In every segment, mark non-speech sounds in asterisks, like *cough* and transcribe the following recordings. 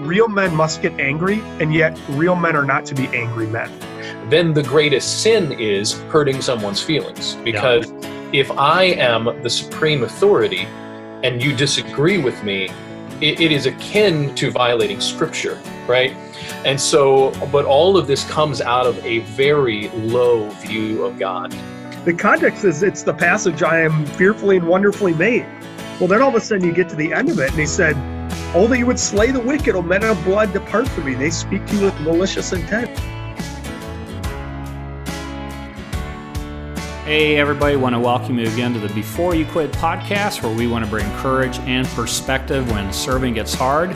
real men must get angry, and yet real men are not to be angry men. Then the greatest sin is hurting someone's feelings. Because yeah. if I am the supreme authority and you disagree with me, it, it is akin to violating scripture, right? And so, but all of this comes out of a very low view of God. The context is it's the passage, I am fearfully and wonderfully made. Well, then all of a sudden you get to the end of it, and he said, That you would slay the wicked, O men of blood, depart from me. They speak to you with malicious intent. Hey, everybody, want to welcome you again to the Before You Quit podcast, where we want to bring courage and perspective when serving gets hard.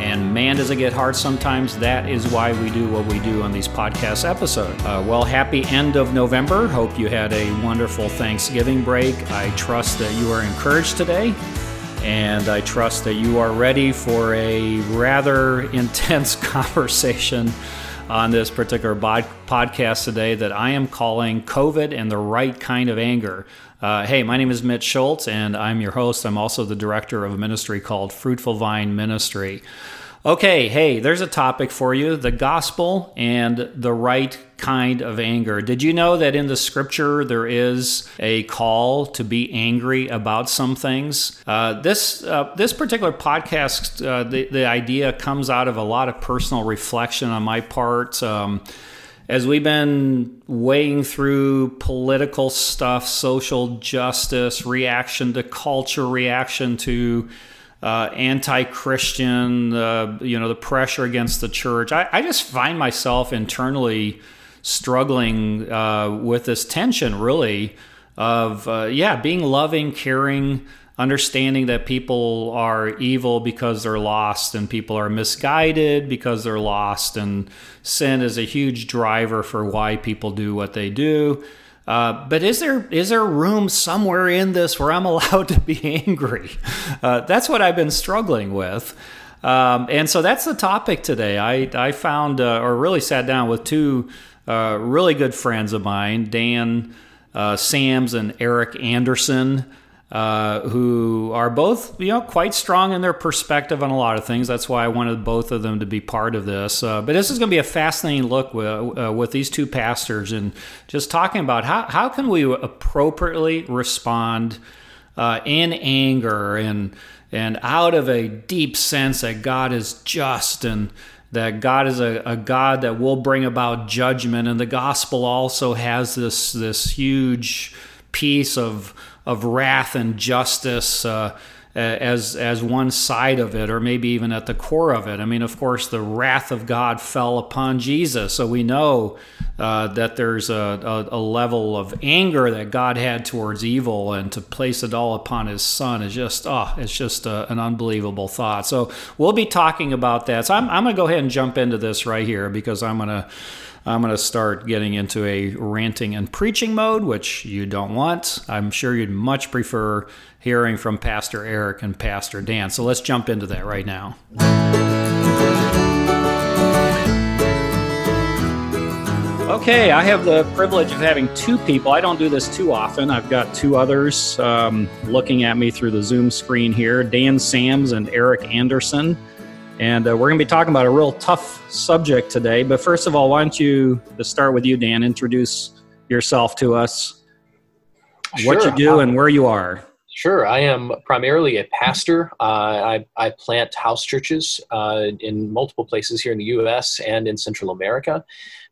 And man, does it get hard sometimes. That is why we do what we do on these podcast episodes. Uh, well, happy end of November. Hope you had a wonderful Thanksgiving break. I trust that you are encouraged today. And I trust that you are ready for a rather *laughs* intense conversation on this particular bod- podcast today that I am calling Gospel and the Right Kind of Anger. Uh, hey, my name is Mitch Schultz, and I'm your host. I'm also the director of a ministry called Fruitful Vine Ministry. Okay, hey, there's a topic for you the gospel and the right kind of anger. Did you know that in the scripture there is a call to be angry about some things? Uh, this, uh, this particular podcast, uh, the, the idea comes out of a lot of personal reflection on my part. Um, as we've been weighing through political stuff, social justice, reaction to culture, reaction to uh, anti-Christian, uh, you know, the pressure against the church. I, I just find myself internally struggling uh, with this tension, really, of uh, yeah, being loving, caring, understanding that people are evil because they're lost, and people are misguided because they're lost, and sin is a huge driver for why people do what they do. Uh, but is there is there room somewhere in this where I'm *laughs* allowed to be angry? Uh, that's what I've been struggling with. Um, and so that's the topic today. I, I found, uh, or really sat down with two uh, really good friends of mine, Dan uh, Sams and Eric Anderson uh, who are both you know quite strong in their perspective on a lot of things. That's why I wanted both of them to be part of this. Uh, but this is going to be a fascinating look with, uh, with these two pastors and just talking about how how can we appropriately respond uh, in anger and and out of a deep sense that God is just and that God is a, a, God that will bring about judgment, and the gospel also has this this huge piece of of wrath and justice uh, as as one side of it, or maybe even at the core of it. I mean, of course, the wrath of God fell upon Jesus, so we know uh, that there's a, a, a, level of anger that God had towards evil, and to place it all upon His Son is just oh, it's just a, an unbelievable thought. So we'll be talking about that. So I'm I'm gonna go ahead and jump into this right here because I'm gonna I'm going to start getting into a ranting and preaching mode, which you don't want. I'm sure you'd much prefer hearing from Pastor Eric and Pastor Dan. So let's jump into that right now. Okay, I have the privilege of having two people. I don't do this too often. I've got two others um, looking at me through the Zoom screen here Dan Sams and Eric Anderson. And uh, we're going to be talking about a real tough subject today. But first of all, why don't you, to start with you, Dan, introduce yourself to us, sure. what you do, and where you are. Sure. I am primarily a pastor. Uh, I, I, plant house churches uh, in multiple places here in the U.S. and in Central America.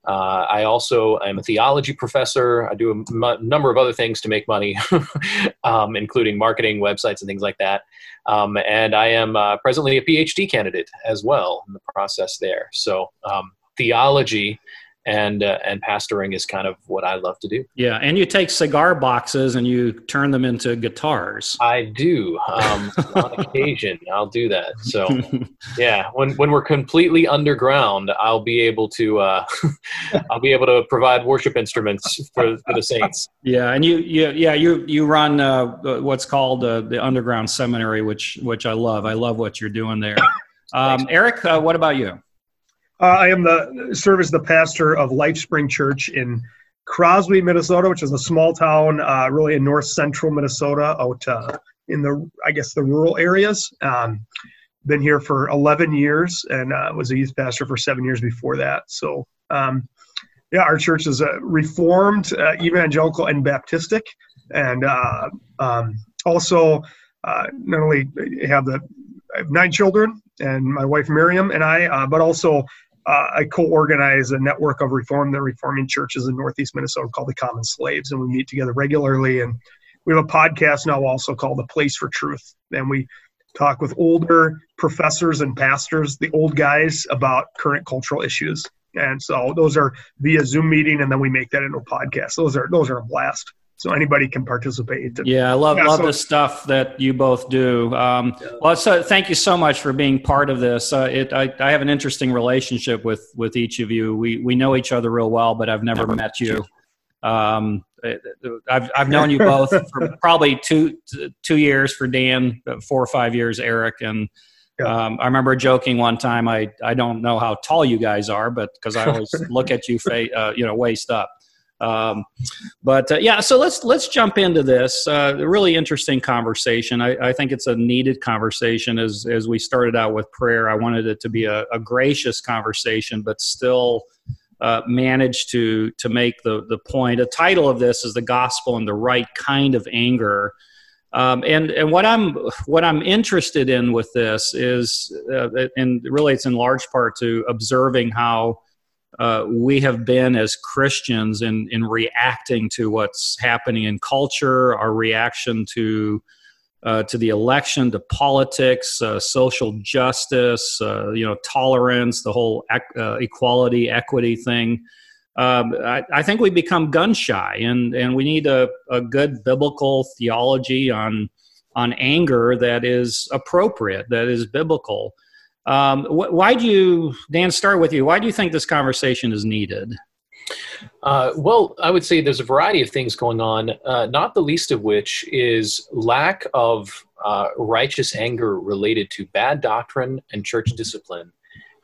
Uh, I also am a theology professor. I do a m- number of other things to make money, *laughs* um, including marketing, websites, and things like that. Um, and I am uh, presently a PhD candidate as well in the process there. So um, theology and uh, and pastoring is kind of what I love to do. Yeah, and you take cigar boxes and you turn them into guitars. I do um, on *laughs* occasion. I'll do that. So *laughs* yeah, when when we're completely underground, I'll be able to uh, *laughs* I'll be able to provide worship instruments for, for the saints. Yeah, and you you yeah you you run uh, what's called uh, the underground seminary, which which I love. I love what you're doing there. Um, Eric, uh, what about you? Uh, I am the serve as the pastor of Life Spring Church in Crosby, Minnesota, which is a small town, uh, really in north central Minnesota, out uh, in the I guess the rural areas. Um, been here for 11 years and uh, was a youth pastor for seven years before that. So, um, yeah, our church is a Reformed, uh, Evangelical, and Baptistic, and uh, um, also uh, not only have the I have nine children and my wife Miriam and I, uh, but also uh, I co-organize a network of reform the reforming churches in Northeast Minnesota called the Common Slaves, and we meet together regularly. And we have a podcast now also called The Place for Truth, and we talk with older professors and pastors, the old guys, about current cultural issues. And so those are via Zoom meeting, and then we make that into a podcast. Those are those are a blast so anybody can participate. Yeah, I love yeah, love so, the stuff that you both do. Um. Well, so thank you so much for being part of this. Uh, it, I, I, have an interesting relationship with with each of you. We we know each other real well, but I've never, never met you. Um, I've I've known you both *laughs* for probably two two years for Dan, four or five years Eric, and um, I remember joking one time. I I don't know how tall you guys are, but because I always look at you, fa- uh, you know, waist up. Um, but uh, yeah, so let's let's jump into this. Uh, really interesting conversation. I, I, think it's a needed conversation. As as we started out with prayer, I wanted it to be a, a gracious conversation, but still uh, manage to to make the the point. The title of this is the gospel and the right kind of anger. Um, and and what I'm what I'm interested in with this is, uh, and really it's in large part to observing how uh, we have been as Christians in, in reacting to what's happening in culture, our reaction to uh, to the election, to politics, uh, social justice, uh, you know, tolerance, the whole uh, equality, equity thing. Um, I, I, think we become gun shy, and and we need a, a good biblical theology on on anger that is appropriate, that is biblical. Um, wh- why do you, Dan, start with you? Why do you think this conversation is needed? Uh, well, I would say there's a variety of things going on, uh, not the least of which is lack of uh, righteous anger related to bad doctrine and church discipline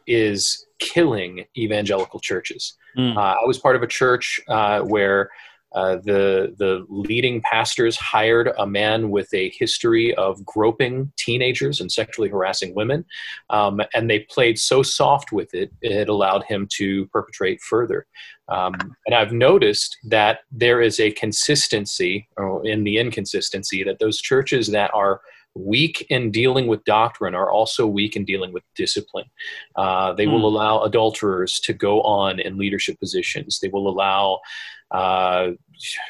is killing evangelical churches. Mm. I was part of a church uh, where uh, the the leading pastors hired a man with a history of groping teenagers and sexually harassing women, um, and they played so soft with it it allowed him to perpetrate further. Um, and I've noticed that there is a consistency in the inconsistency that those churches that are weak in dealing with doctrine are also weak in dealing with discipline. Uh, they mm. will hmm. allow adulterers to go on in leadership positions. They will allow uh,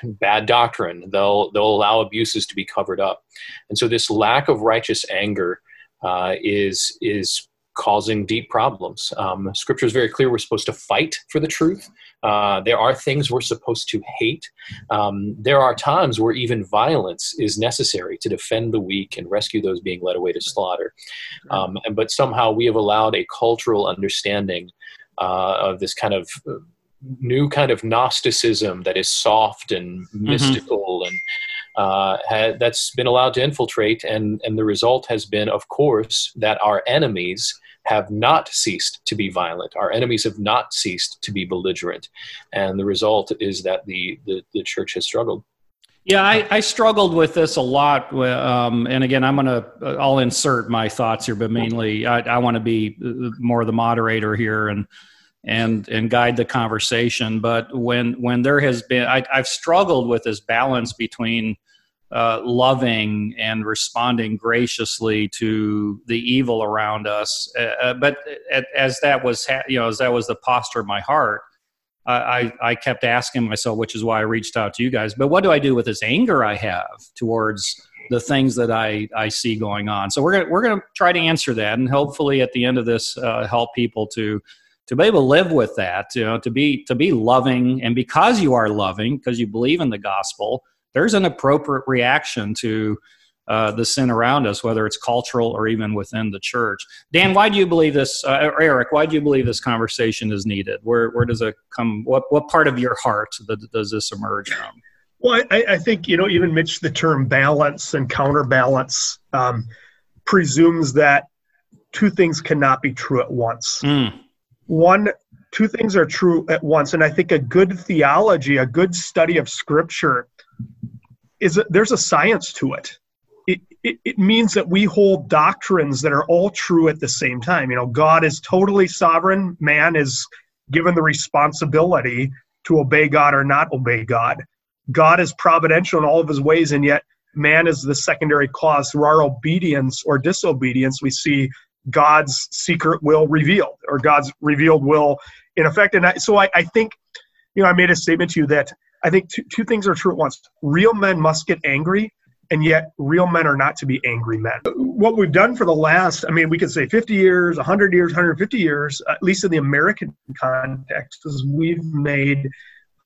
bad doctrine. They'll they'll allow abuses to be covered up, and so this lack of righteous anger uh, is is causing deep problems. Um, scripture is very clear. We're supposed to fight for the truth. Uh, there are things we're supposed to hate. Um, there are times where even violence is necessary to defend the weak and rescue those being led away to slaughter. Um, and, but somehow we have allowed a cultural understanding uh, of this kind of new kind of Gnosticism that is soft and mm-hmm. mystical and uh, ha- that's been allowed to infiltrate. And, and the result has been, of course, that our enemies have not ceased to be violent. Our enemies have not ceased to be belligerent. And the result is that the, the, the church has struggled. Yeah, I, I, struggled with this a lot. Um, and again, I'm going to, I'll insert my thoughts here, but mainly I, I want to be uh, more the moderator here. And and and guide the conversation. But when when there has been, I, have struggled with this balance between uh, loving and responding graciously to the evil around us. Uh, uh but as that was, you know, as that was the posture of my heart. I, I kept asking myself, which is why I reached out to you guys. But what do I do with this anger I have towards the things that I, I see going on? So we're gonna we're gonna try to answer that, and hopefully at the end of this, uh, help people to to be able to live with that, you know, to be to be loving, and because you are loving, because you believe in the gospel, there's an appropriate reaction to uh, the sin around us, whether it's cultural or even within the church. Dan, why do you believe this? Uh, Eric, why do you believe this conversation is needed? Where where does it come? What what part of your heart does this emerge from? Well, I, I think you know even Mitch, the term balance and counterbalance um, presumes that two things cannot be true at once. Mm one two things are true at once and i think a good theology a good study of scripture is a, there's a science to it it, it, it means that we hold doctrines that are all true at the same time. You know, God is totally sovereign, man is given the responsibility to obey God or not obey God. God is providential in all of his ways, and yet man is the secondary cause. Through our obedience or disobedience, we see God's secret will revealed or God's revealed will in effect. And I, so I, I think, you know, I made a statement to you that I think two, two things are true at once. Real men must get angry, and yet real men are not to be angry men. What we've done for the last, I mean, we could say 50 years, 100 years, 150 years, at least in the American context, is we've made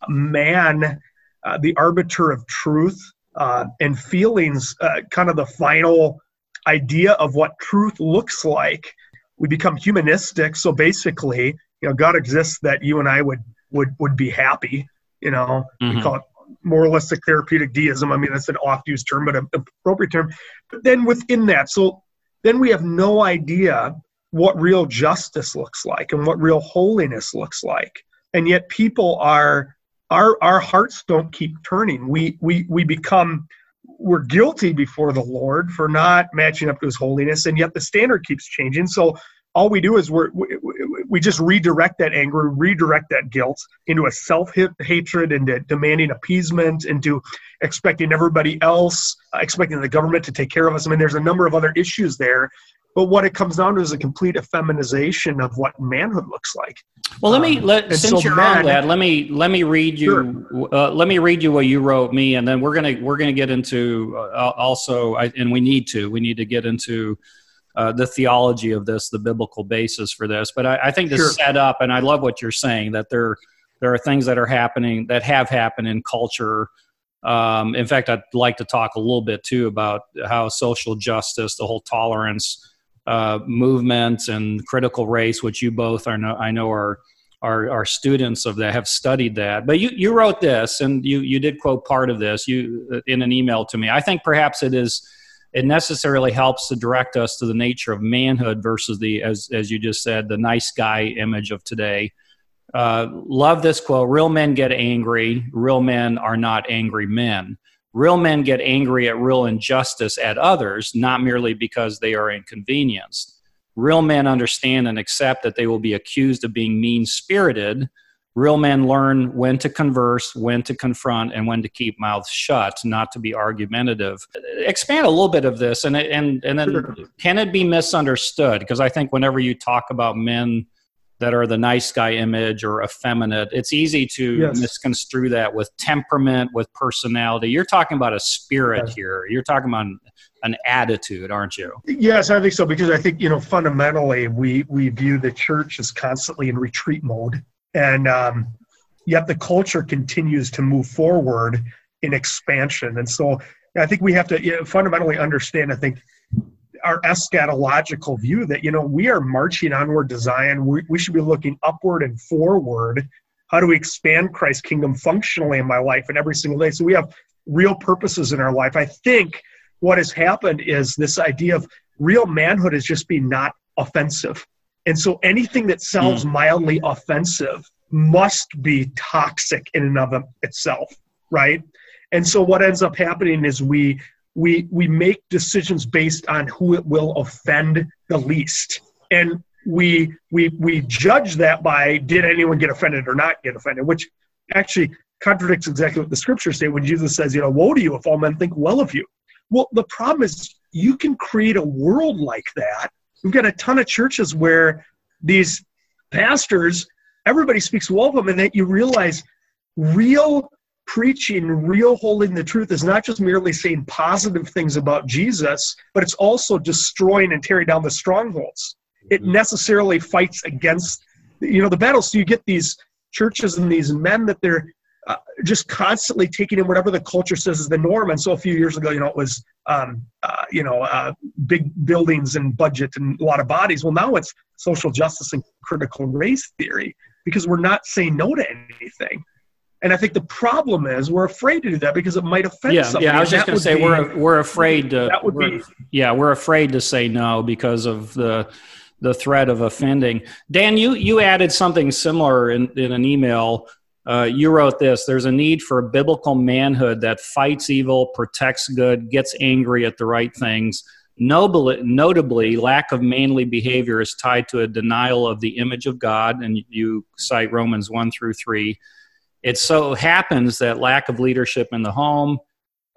man uh, the arbiter of truth uh, and feelings uh, kind of the final idea of what truth looks like. We become humanistic. So basically, you know, God exists that you and I would would would be happy. You know, mm-hmm. we call it moralistic therapeutic deism. I mean, that's an oft used term, but an appropriate term. But then within that, so then we have no idea what real justice looks like and what real holiness looks like. And yet people are our our hearts don't keep turning. We we we become we're guilty before the Lord for not matching up to His holiness, and yet the standard keeps changing. So all we do is we're, we we just redirect that anger, redirect that guilt into a self hatred, into demanding appeasement, into expecting everybody else, uh, expecting the government to take care of us. I mean, there's a number of other issues there but what it comes down to is a complete effeminization of what manhood looks like. Well, let me um, let since so you're men, on that, let me let me read you sure. uh, let me read you what you wrote me, and then we're gonna we're gonna get into uh, also, I, and we need to we need to get into uh, the theology of this, the biblical basis for this. But I, I think this sure. set up, and I love what you're saying that there there are things that are happening that have happened in culture. Um, in fact, I'd like to talk a little bit too about how social justice, the whole tolerance uh, movements and critical race, which you both are know, I know are, are, are students of that, have studied that. But you, you wrote this, and you, you did quote part of this you in an email to me. I think perhaps it is it necessarily helps to direct us to the nature of manhood versus the as as you just said the nice guy image of today. Uh, love this quote: "Real men get angry. Real men are not angry men." Real men get angry at real injustice at others, not merely because they are inconvenienced. Real men understand and accept that they will be accused of being mean spirited. Real men learn when to converse, when to confront, and when to keep mouths shut, not to be argumentative. Expand a little bit of this, and and and then can it be misunderstood? Because I think whenever you talk about men that are the nice guy image or effeminate. It's easy to yes. misconstrue that with temperament, with personality. You're talking about a spirit yes. here. You're talking about an attitude, aren't you? Yes, I think so because I think you know fundamentally we we view the church as constantly in retreat mode, and um, yet the culture continues to move forward in expansion. And so I think we have to you know, fundamentally understand. I think our eschatological view that you know we are marching onward to Zion. We, we should be looking upward and forward. How do we expand Christ's kingdom functionally in my life and every single day? So we have real purposes in our life. I think what has happened is this idea of real manhood is just being not offensive. And so anything that sounds mm. mildly offensive must be toxic in and of itself, right? And so what ends up happening is we we we make decisions based on who it will offend the least. And we we we judge that by did anyone get offended or not get offended? Which actually contradicts exactly what the scriptures say when jesus says you know woe to you if all men think well of you. Well the problem is you can create a world like that. We've got a ton of churches where these pastors everybody speaks well of them and that you realize real preaching real holding the truth is not just merely saying positive things about Jesus, but it's also destroying and tearing down the strongholds. It mm-hmm. necessarily fights against, you know, the battles. So you get these churches and these men that they're uh, just constantly taking in whatever the culture says is the norm. And so a few years ago, you know, it was, um, uh, you know, uh, big buildings and budget and a lot of bodies. Well, now it's social justice and critical race theory because we're not saying no to anything. And I think the problem is we're afraid to do that because it might offend yeah, somebody. Yeah, I was just going to say be, we're we're afraid to. That would be. Yeah, we're afraid to say no because of the the threat of offending. Dan, you you added something similar in, in an email uh, you wrote this there's a need for a biblical manhood that fights evil, protects good, gets angry at the right things. Notably, notably, lack of manly behavior is tied to a denial of the image of God, and you cite Romans 1 through 3. It so happens that lack of leadership in the home,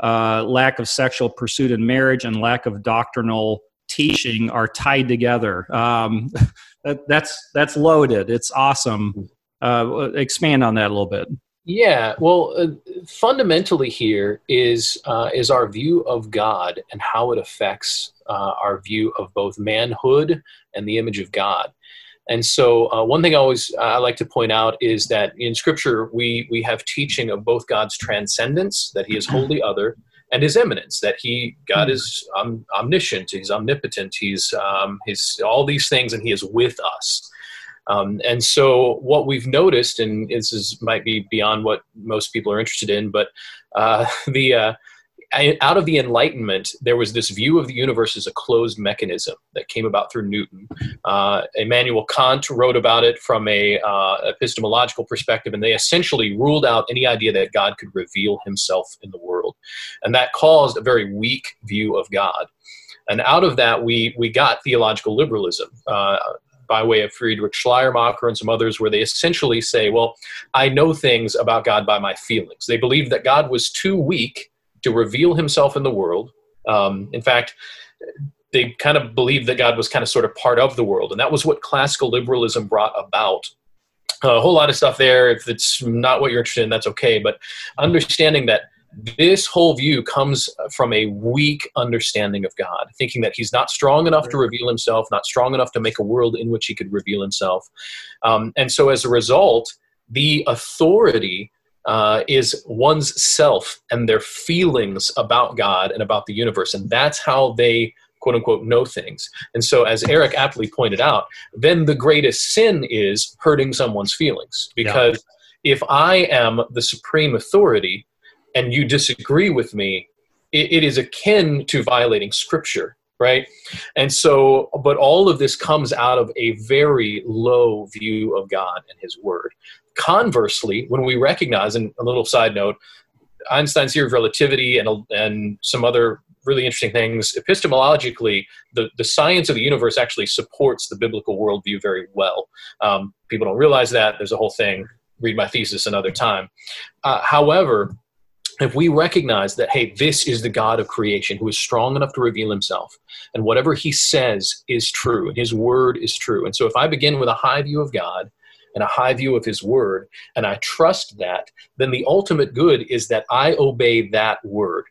uh, lack of sexual pursuit in marriage, and lack of doctrinal teaching are tied together. Um, *laughs* that, that's that's loaded. It's awesome. Uh, expand on that a little bit. Yeah, well, uh, fundamentally here is uh, is our view of God and how it affects uh, our view of both manhood and the image of God. And so, uh, one thing I always I like to point out is that in Scripture we we have teaching of both God's transcendence, that He is wholly *clears throat* other, and His immanence, that He God is um, omniscient, He's omnipotent, He's um, He's all these things, and He is with us. Um, and so, what we've noticed, and this is might be beyond what most people are interested in, but uh, *laughs* the out of the Enlightenment, there was this view of the universe as a closed mechanism that came about through Newton. Uh, Immanuel Kant wrote about it from a uh, epistemological perspective, and they essentially ruled out any idea that God could reveal Himself in the world, and that caused a very weak view of God. And out of that, we we got theological liberalism. Uh, by way of Friedrich Schleiermacher and some others, where they essentially say, Well, I know things about God by my feelings. They believed that God was too weak to reveal himself in the world. Um, in fact, they kind of believed that God was kind of sort of part of the world. And that was what classical liberalism brought about. a whole lot of stuff there. If it's not what you're interested in, that's okay. But understanding that this whole view comes from a weak understanding of God, thinking that He's not strong enough to reveal Himself, not strong enough to make a world in which He could reveal Himself. Um, and so, as a result, the authority uh, is one's self and their feelings about God and about the universe. And that's how they quote unquote know things. And so, as Eric aptly pointed out, then the greatest sin is hurting someone's feelings. Because yeah. if I am the supreme authority, and you disagree with me, it, it is akin to violating scripture, right? And so, but all of this comes out of a very low view of God and His Word. Conversely, when we recognize, and a little side note, Einstein's theory of relativity and, and some other really interesting things. Epistemologically, the, the science of the universe actually supports the biblical worldview very well. Um, people don't realize that. There's a whole thing. Read my thesis another time. Uh, however, if we recognize that, hey, this is the God of creation who is strong enough to reveal himself, and whatever he says is true, and his word is true. And so if I begin with a high view of God and a high view of his word, and I trust that, then the ultimate good is that I obey that word.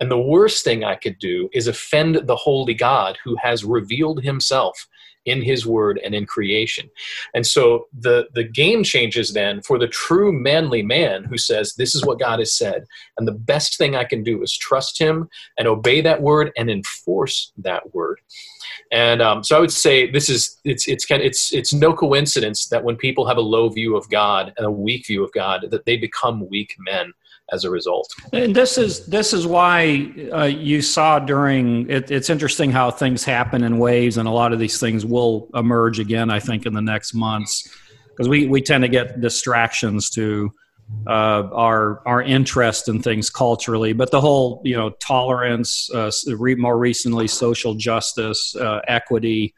And the worst thing I could do is offend the holy God who has revealed himself in his word and in creation. And so the, the game changes then for the true manly man who says, This is what God has said. And the best thing I can do is trust him and obey that word and enforce that word. And um, so I would say this is it's it's kind of, it's it's no coincidence that when people have a low view of God and a weak view of God, that they become weak men as a result. And this is this is why uh, you saw during it, it's interesting how things happen in waves, and a lot of these things will emerge again. I think in the next months because we we tend to get distractions to uh, our our interest in things culturally, but the whole you know tolerance, uh, more recently social justice, uh, equity.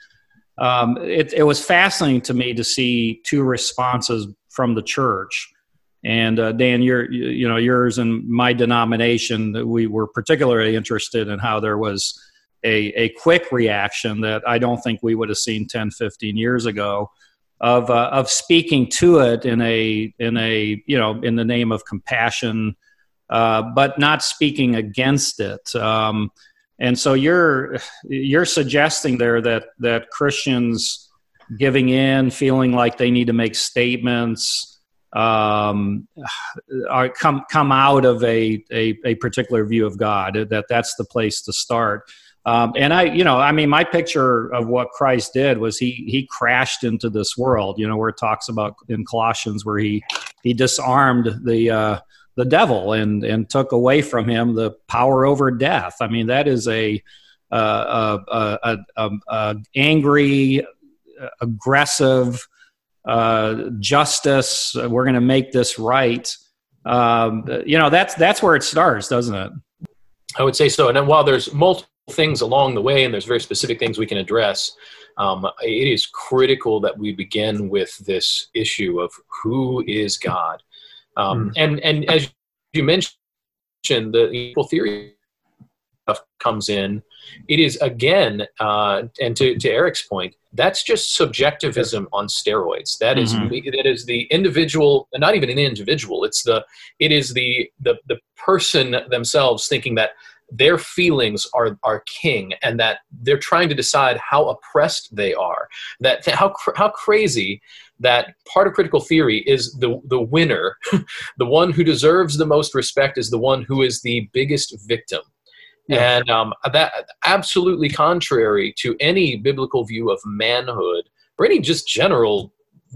Um, it, it was fascinating to me to see two responses from the church and uh, Dan, your you know yours and my denomination, we were particularly interested in how there was a, a quick reaction that I don't think we would have seen 10, 15 years ago of uh, of speaking to it in a in a you know in the name of compassion, uh, but not speaking against it. Um, and so you're you're suggesting there that that Christians giving in, feeling like they need to make statements um, are come come out of a, a, a particular view of God. That that's the place to start. Um, and I, you know, I mean, my picture of what Christ did was he he crashed into this world. You know, where it talks about in Colossians where he he disarmed the uh, the devil and and took away from him the power over death. I mean, that is a uh, a, a, a, a angry, aggressive uh, justice. We're going to make this right. Um, you know, that's that's where it starts, doesn't it? I would say so. And then while there's multiple things along the way, and there's very specific things we can address, um, it is critical that we begin with this issue of who is God. Um, mm. And and as you mentioned, the equal theory stuff comes in. It is again, uh, and to, to Eric's point, that's just subjectivism on steroids. That is, mm-hmm. that is the individual, not even an individual. It's the it is the the the person themselves thinking that their feelings are are king and that they're trying to decide how oppressed they are that how how crazy that part of critical theory is the the winner *laughs* the one who deserves the most respect is the one who is the biggest victim and um, that absolutely contrary to any biblical view of manhood or any just general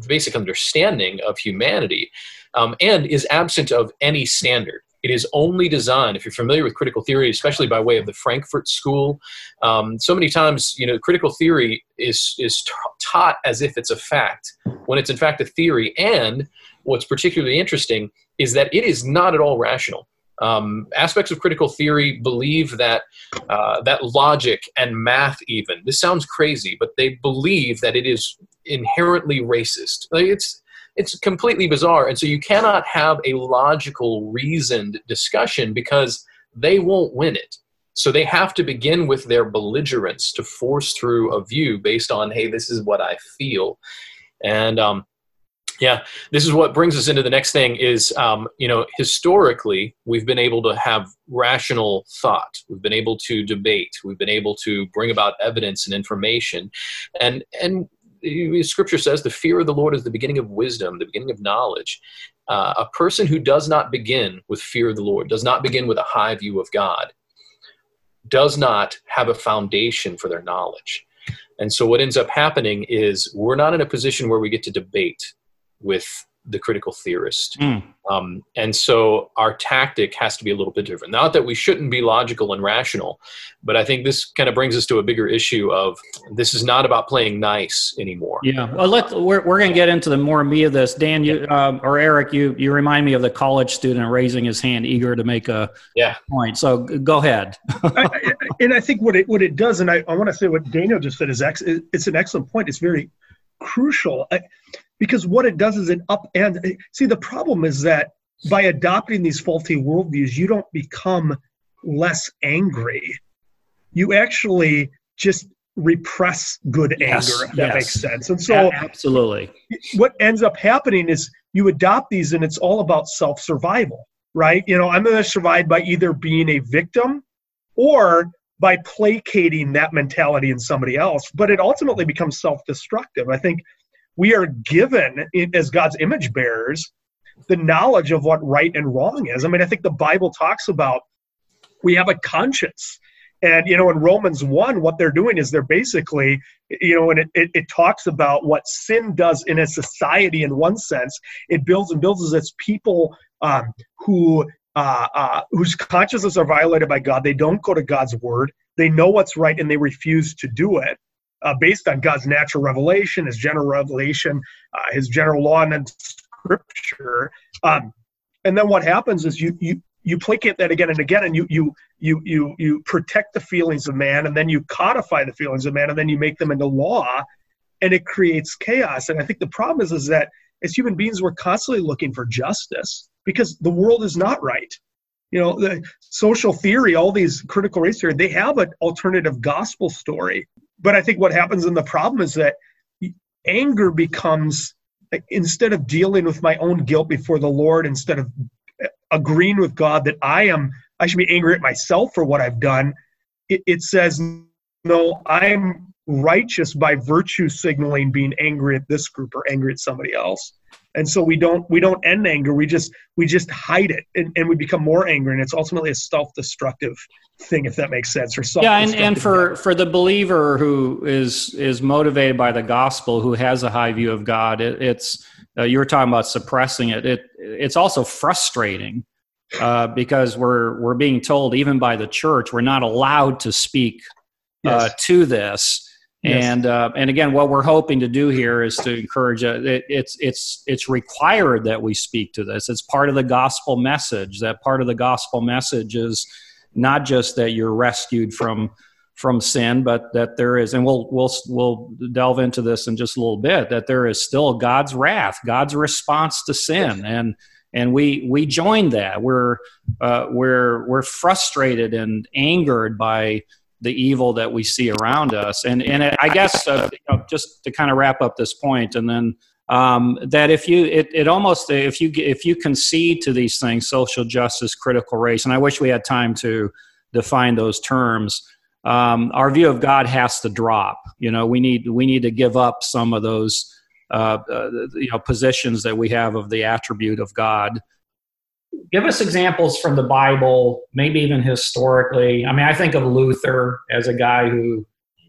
basic understanding of humanity um, and is absent of any standard it is only designed, if you're familiar with critical theory, especially by way of the Frankfurt School, um, so many times, you know, critical theory is, is taught as if it's a fact, when it's in fact a theory. And what's particularly interesting is that it is not at all rational. Um, aspects of critical theory believe that uh, that logic and math even this sounds crazy but they believe that it is inherently racist like it's it's completely bizarre. And so you cannot have a logical, reasoned discussion because they won't win it. So they have to begin with their belligerence to force through a view based on, hey, this is what I feel. And um, yeah, this is what brings us into the next thing is, um, you know, historically, we've been able to have rational thought. We've been able to debate. We've been able to bring about evidence and information. And, and scripture says the fear of the Lord is the beginning of wisdom, the beginning of knowledge. Uh, a person who does not begin with fear of the Lord, does not begin with a high view of God, does not have a foundation for their knowledge. And so what ends up happening is we're not in a position where we get to debate with the critical theorist. Mm. Um, and so our tactic has to be a little bit different. Not that we shouldn't be logical and rational, but I think this kind of brings us to a bigger issue of this is not about playing nice anymore. Yeah. Well, let we're, we're going to get into the more meat of this. Dan, you um, or Eric, you you remind me of the college student raising his hand, eager to make a yeah. point. So go ahead. *laughs* I, I, and I think what it what it does, and I, I want to say what Daniel just said is ex- it's an excellent point. It's very crucial. I, because what it does is it upend. Eh, see, the problem is that by adopting these faulty worldviews, you don't become less angry. You actually just repress good yes, anger, if that yes. makes sense. And so, absolutely, what ends up happening is you adopt these, and it's all about self survival, right? You know, I'm going to survive by either being a victim or by placating that mentality in somebody else. But it ultimately becomes self destructive. I think we are given as God's image bearers the knowledge of what right and wrong is. I mean, I think the Bible talks about we have a conscience. And, you know, in Romans 1, what they're doing is they're basically, you know, and it, it, it, talks about what sin does in a society in one sense. It builds and builds as its people um, who uh, uh, whose consciences are violated by God. They don't go to God's word. They know what's right and they refuse to do it uh, based on God's natural revelation, His general revelation, uh, His general law, and then Scripture. Um, and then what happens is you you you placate that again and again, and you you you you you protect the feelings of man, and then you codify the feelings of man, and then you make them into law, and it creates chaos. And I think the problem is is that as human beings, we're constantly looking for justice because the world is not right you know the social theory all these critical race theory they have an alternative gospel story but I think what happens in the problem is that anger becomes instead of dealing with my own guilt before the Lord, instead of agreeing with God that I am, I should be angry at myself for what I've done. It, it says, no, I'm righteous by virtue signaling being angry at this group or angry at somebody else and so we don't we don't end anger. We just we just hide it and, and we become more angry. And it's ultimately a self-destructive thing if that makes sense or yeah and, and for for the believer who is is motivated by the gospel who has a high view of god it, it's uh, you were talking about suppressing it. It it's also frustrating uh, because we're we're being told even by the church we're not allowed to speak uh, yes. to this Yes. And uh, and again, what we're hoping to do here is to encourage. Uh, it, it's it's it's required that we speak to this. It's part of the gospel message. That part of the gospel message is not just that you're rescued from from sin, but that there is, and we'll we'll we'll delve into this in just a little bit. That there is still God's wrath, God's response to sin, and and we we join that. We're uh, we're we're frustrated and angered by the evil that we see around us. And and I guess uh, you know, just to kind of wrap up this point, and then um, that if you it, it almost if you if you concede to these things, social justice, critical race, and I wish we had time to define those terms. Um, our view of God has to drop. You know, we need we need to give up some of those uh, uh, you know positions that we have of the attribute of God give us examples from the Bible, maybe even historically. I mean, I think of Luther as a guy who,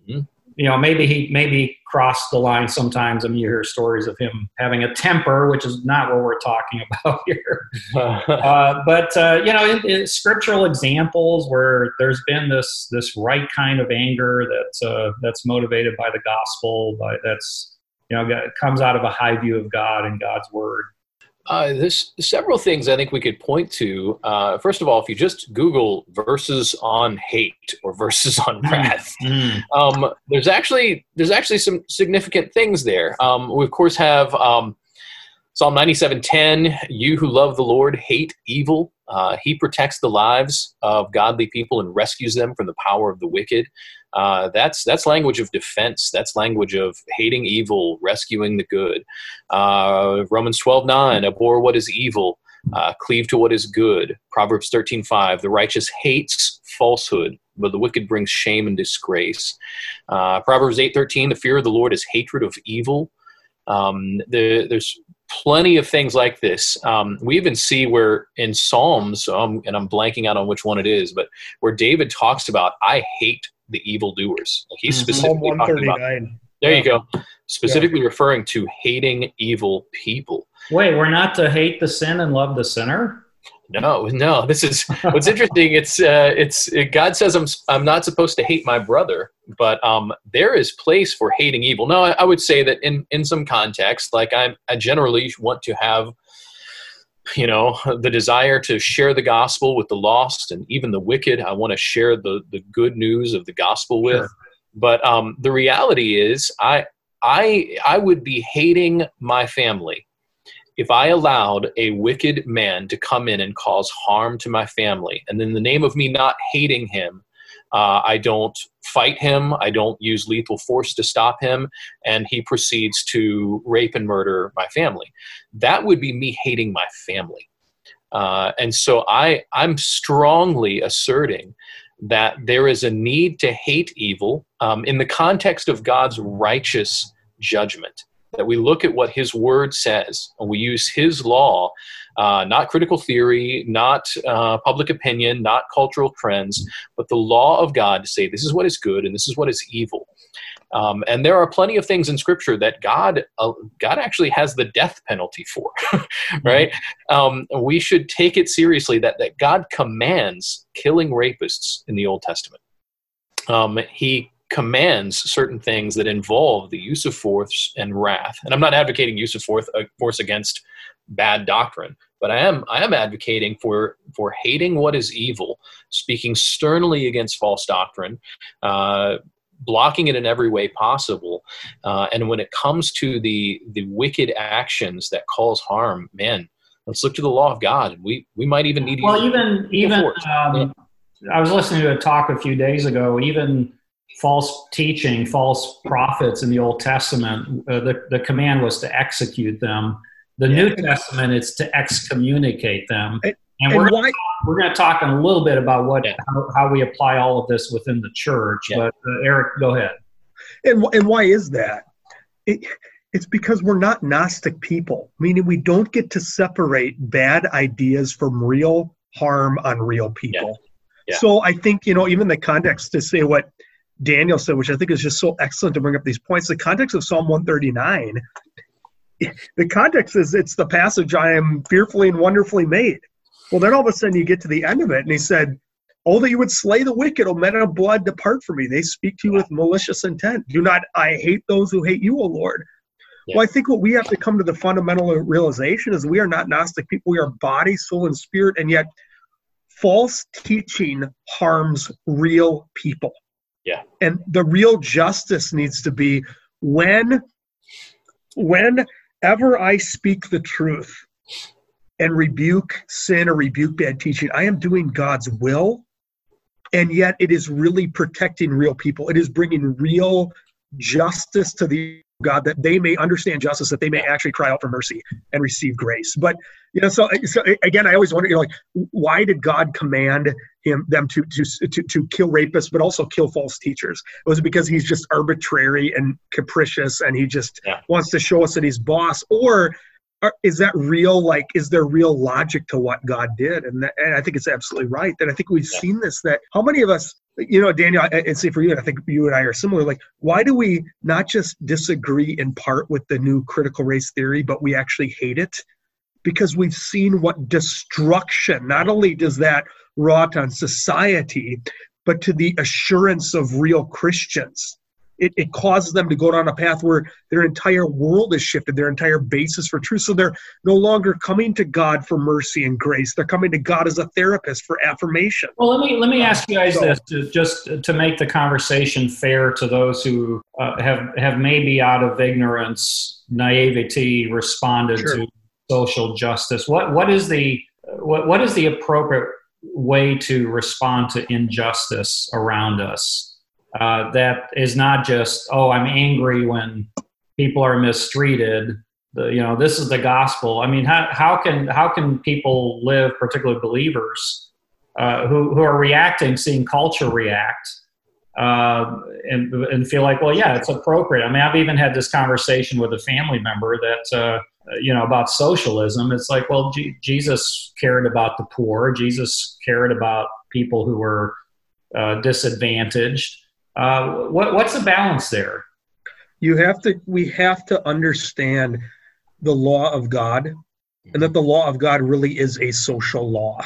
mm-hmm. you know, maybe he maybe crossed the line sometimes. I mean, you hear stories of him having a temper, which is not what we're talking *laughs* about here. *laughs* uh, but uh, you know, in, in scriptural examples where there's been this this right kind of anger that's uh, that's motivated by the gospel, by that's you know comes out of a high view of God and God's word. Uh, there's several things I think we could point to. Uh, first of all, if you just Google verses on hate or verses on mm, wrath, mm. um, there's actually there's actually some significant things there. Um, we of course have um, Psalm 97:10. You who love the Lord hate evil. Uh, he protects the lives of godly people and rescues them from the power of the wicked. Uh, that's that's language of defense. That's language of hating evil, rescuing the good. Uh, Romans twelve nine, abhor what is evil, uh, cleave to what is good. Proverbs thirteen five, the righteous hates falsehood, but the wicked brings shame and disgrace. Uh, Proverbs eight thirteen, the fear of the Lord is hatred of evil. Um, the, there's plenty of things like this. Um, we even see where in Psalms, um, and I'm blanking out on which one it is, but where David talks about, I hate the evildoers. Like he's mm-hmm. specifically talking about. There yeah. you go. Specifically yeah. referring to hating evil people. Wait, we're not to hate the sin and love the sinner. No, no. This is what's interesting. It's uh, it's it, God says I'm I'm not supposed to hate my brother, but um, there is place for hating evil. No, I, I would say that in in some context, like I I generally want to have you know the desire to share the gospel with the lost and even the wicked i want to share the the good news of the gospel with sure. but um, the reality is i i i would be hating my family if i allowed a wicked man to come in and cause harm to my family and in the name of me not hating him uh, I don't fight him. I don't use lethal force to stop him. And he proceeds to rape and murder my family. That would be me hating my family. Uh, and so I, I'm strongly asserting that there is a need to hate evil um, in the context of God's righteous judgment. That we look at what His Word says and we use His law uh, not critical theory, not uh, public opinion, not cultural trends, but the law of God to say this is what is good and this is what is evil. Um, and there are plenty of things in Scripture that God uh, God actually has the death penalty for, *laughs* right? Um, we should take it seriously that that God commands killing rapists in the Old Testament. Um, he commands certain things that involve the use of force and wrath. And I'm not advocating use of force, uh, force against bad doctrine but i am i am advocating for for hating what is evil speaking sternly against false doctrine uh, blocking it in every way possible uh, and when it comes to the the wicked actions that cause harm man let's look to the law of god. We we might even need well even even um, i was listening to a talk a few days ago even false teaching false prophets in the old testament uh, the, the command was to execute them the yeah. New Testament is to excommunicate them. And, and we're why, we're going to talk in a little bit about what yeah. how, how, we apply all of this within the church. Yeah. But uh, Eric, go ahead. And and why is that? It, it's because we're not Gnostic people, meaning we don't get to separate bad ideas from real harm on real people. So I think you know even the context to say what Daniel said, which I think is just so excellent to bring up these points. The context of Psalm 139 the context is it's the passage I am fearfully and wonderfully made. Well, then all of a sudden you get to the end of it, and he said, Oh, that you would slay the wicked, O men of blood, depart from me. They speak to you with malicious intent. Do not I hate those who hate you, O Lord. Yeah. Well, I think what we have to come to the fundamental realization is we are not Gnostic people. We are body, soul, and spirit, and yet false teaching harms real people. Yeah. And the real justice needs to be when whenever I speak the truth and rebuke sin or rebuke bad teaching, I am doing God's will. And yet it is really protecting real people. It is bringing real justice to the God, that they may understand justice, that they may actually cry out for mercy and receive grace. But you know, so, so again, I always wonder, you know, like, why did God command him them to to to to kill rapists, but also kill false teachers? Was it because he's just arbitrary and capricious, and he just yeah. wants to show us that he's boss, or uh, is that real like is there real logic to what god did and, that, and i think it's absolutely right that i think we've yeah. seen this that how many of us you know daniel and say for you and i think you and i are similar like why do we not just disagree in part with the new critical race theory but we actually hate it? Because we've seen what destruction not only does that wrought on society but to the assurance of real christians it, it causes them to go down a path where their entire world is shifted, their entire basis for truth. So they're no longer coming to God for mercy and grace. They're coming to God as a therapist for affirmation. Well, let me let me ask you guys so, this to, just to make the conversation fair to those who uh, have have maybe out of ignorance, naivety, responded sure. to social justice. What what is the what what is the appropriate way to respond to injustice around us? Uh, that is not just oh i'm angry when people are mistreated. The, you know this is the gospel. I mean how, how can how can people live particularly believers uh, who, who are reacting seeing culture react uh, and, and feel like well yeah it's appropriate. I mean i've even had this conversation with a family member that uh, you know about socialism. It's like well G- jesus cared about the poor. Jesus cared about people who were uh, disadvantaged uh, what, what's the balance there? You have to. We have to understand the law of God, and that the law of God really is a social law.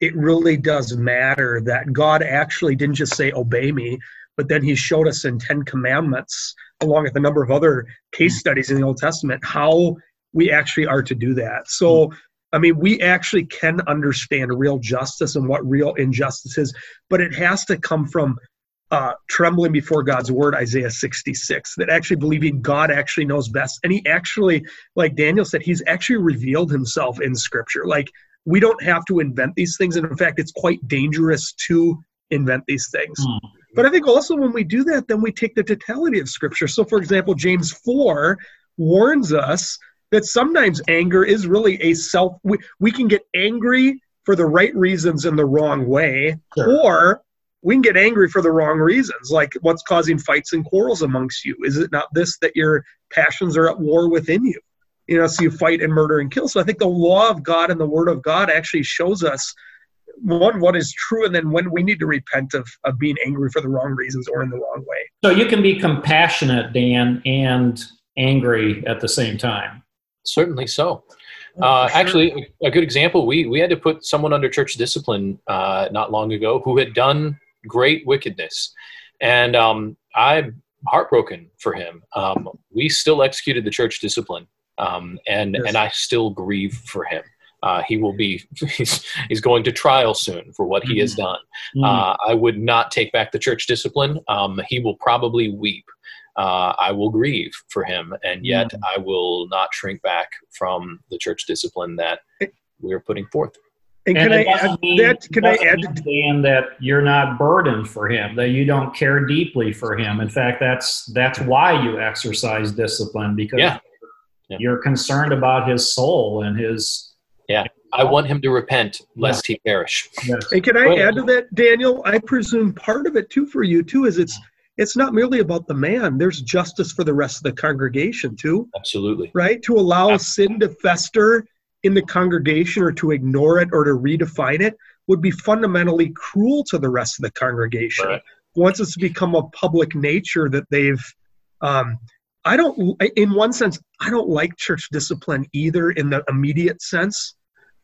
It really does matter that God actually didn't just say "obey me," but then He showed us in Ten Commandments, along with a number of other case studies in the Old Testament, how we actually are to do that. So. I mean, we actually can understand real justice and what real injustice is, but it has to come from uh, trembling before God's word, Isaiah 66, that actually believing God actually knows best. And he actually, like Daniel said, he's actually revealed himself in scripture. Like we don't have to invent these things. And in fact, it's quite dangerous to invent these things. Mm. But I think also when we do that, then we take the totality of scripture. So, for example, James 4 warns us that sometimes anger is really a self, we, we can get angry for the right reasons in the wrong way, sure. or we can get angry for the wrong reasons, like what's causing fights and quarrels amongst you. Is it not this that your passions are at war within you? You know, so you fight and murder and kill. So I think the law of God and the Word of God actually shows us one what is true, and then when we need to repent of of being angry for the wrong reasons or in the wrong way. So you can be compassionate, Dan, and angry at the same time. Certainly so. Oh, uh. Actually, a good example. We we had to put someone under church discipline uh, not long ago who had done great wickedness. And um, I'm heartbroken for him. Um, we still executed the church discipline, um, and yes. and I still grieve for him. Uh, he will be *laughs* he's, he's going to trial soon for what he has mm-hmm. done. Mm. Uh, I would not take back the church discipline. Um, he will probably weep. Uh, I will grieve for him, and yet mm. I will not shrink back from the church discipline that we are putting forth. And, and can I add mean, that? Can I add Dan, that you're not burdened for him, that you don't care deeply for him. In fact, that's that's why you exercise discipline because yeah. you're concerned about his soul and his. Yeah, I want him to repent lest yeah. he perish. Yes. And can I add to that, Daniel? I presume part of it too for you too is it's it's not merely about the man. There's justice for the rest of the congregation too. Absolutely. Right to allow Absolutely. sin to fester in the congregation or to ignore it or to redefine it would be fundamentally cruel to the rest of the congregation. Right. Once it's become a public nature that they've, um, I don't, in one sense, I don't like church discipline either in the immediate sense,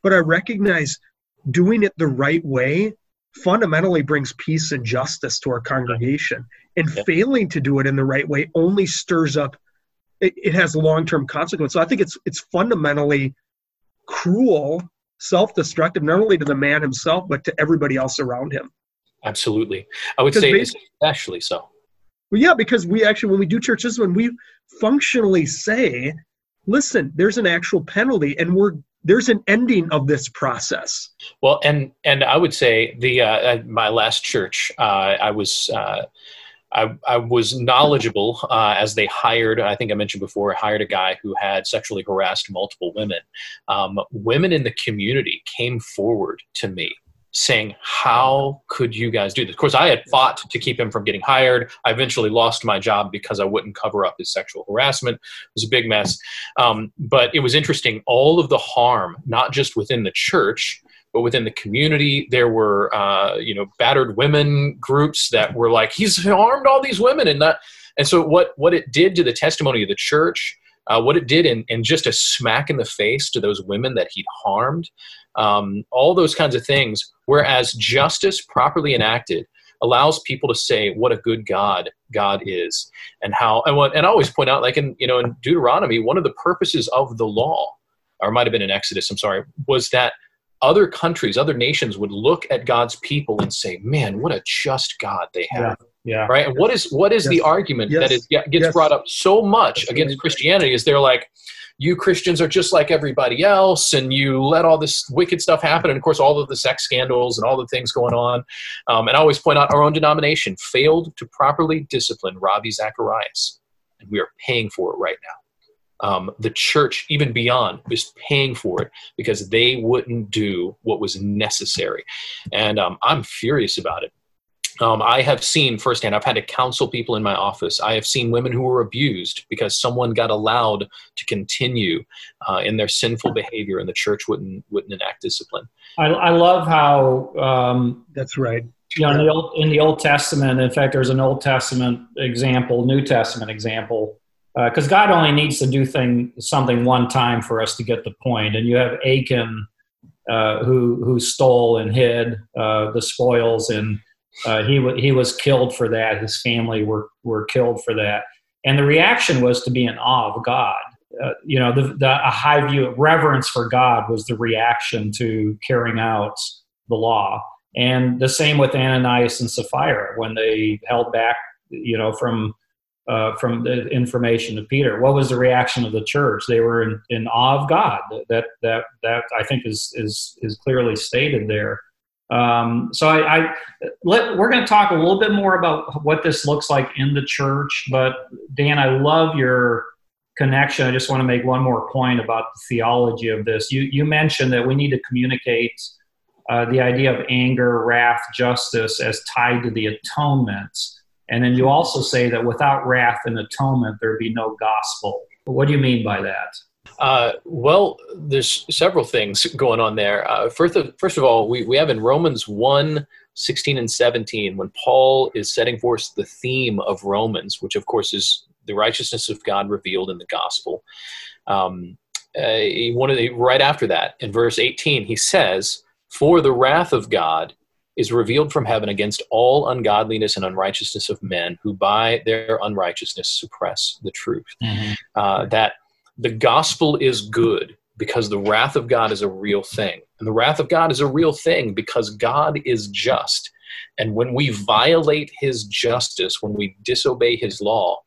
but I recognize doing it the right way fundamentally brings peace and justice to our congregation. And yeah. failing to do it in the right way only stirs up it, it has long-term consequences. So I think it's it's fundamentally cruel, self-destructive, not only to the man himself, but to everybody else around him. Absolutely. I would say especially so. Well, yeah, because we actually, when we do churches, when we functionally say, listen, there's an actual penalty and we're there's an ending of this process. Well, and and I would say the uh, my last church, uh, I was uh, I, I was knowledgeable uh, as they hired. I think I mentioned before, hired a guy who had sexually harassed multiple women. Um, women in the community came forward to me saying, How could you guys do this? Of course, I had fought to keep him from getting hired. I eventually lost my job because I wouldn't cover up his sexual harassment. It was a big mess. Um, but it was interesting, all of the harm, not just within the church, but within the community there were uh, you know battered women groups that were like he's harmed all these women and that and so what what it did to the testimony of the church uh, what it did in, in just a smack in the face to those women that he'd harmed um, all those kinds of things whereas justice properly enacted allows people to say what a good god god is and how and what and i always point out like in you know in deuteronomy one of the purposes of the law or might have been in exodus i'm sorry was that other countries, other nations would look at God's people and say, "Man, what a just God they have." Yeah. yeah. Right. And what is what is yes. the argument yes. that is, gets yes. brought up so much That's against Christianity? Is they're like, you Christians are just like everybody else, and you let all this wicked stuff happen, and of course, all of the sex scandals and all the things going on. Um, and I always point out our own denomination failed to properly discipline Ravi Zacharias, and we are paying for it right now um, the church, even beyond, was paying for it because they wouldn't do what was necessary. And um, I'm furious about it. Um, I have seen firsthand, I've had to counsel people in my office. I have seen women who were abused because someone got allowed to continue uh, in their sinful behavior and the church wouldn't, wouldn't enact discipline. I, I love how. Um, That's right. You know, in the, Old, in the Old Testament, in fact, there's an Old Testament example, New Testament example because uh, God only needs to do thing something one time for us to get the point. And you have Achan uh, who who stole and hid uh, the spoils, and uh, he w- he was killed for that. His family were were killed for that. And the reaction was to be in awe of God. Uh, you know, the, the, a high view of reverence for God was the reaction to carrying out the law. And the same with Ananias and Sapphira when they held back, you know, from uh, from the information of Peter. What was the reaction of the church? They were in, in awe of God. That that that I think is is is clearly stated there. Um, so I, I let, we're going to talk a little bit more about what this looks like in the church. But Dan, I love your connection. I just want to make one more point about the theology of this. You you mentioned that we need to communicate. Uh, the idea of anger, wrath, justice as tied to the atonement. And then you also say that without wrath and atonement, there'd be no gospel. What do you mean by that? Uh, well, there's several things going on there. Uh, first, of, first of all, we, we have in Romans 1 16 and 17, when Paul is setting forth the theme of Romans, which of course is the righteousness of God revealed in the gospel. Um, uh, he wanted, right after that, in verse 18, he says, For the wrath of God is revealed from heaven against all ungodliness and unrighteousness of men who by their unrighteousness suppress the truth. Mm-hmm. Uh, that the gospel is good because the wrath of God is a real thing. And the wrath of God is a real thing because God is just. And when we violate his justice, when we disobey his law,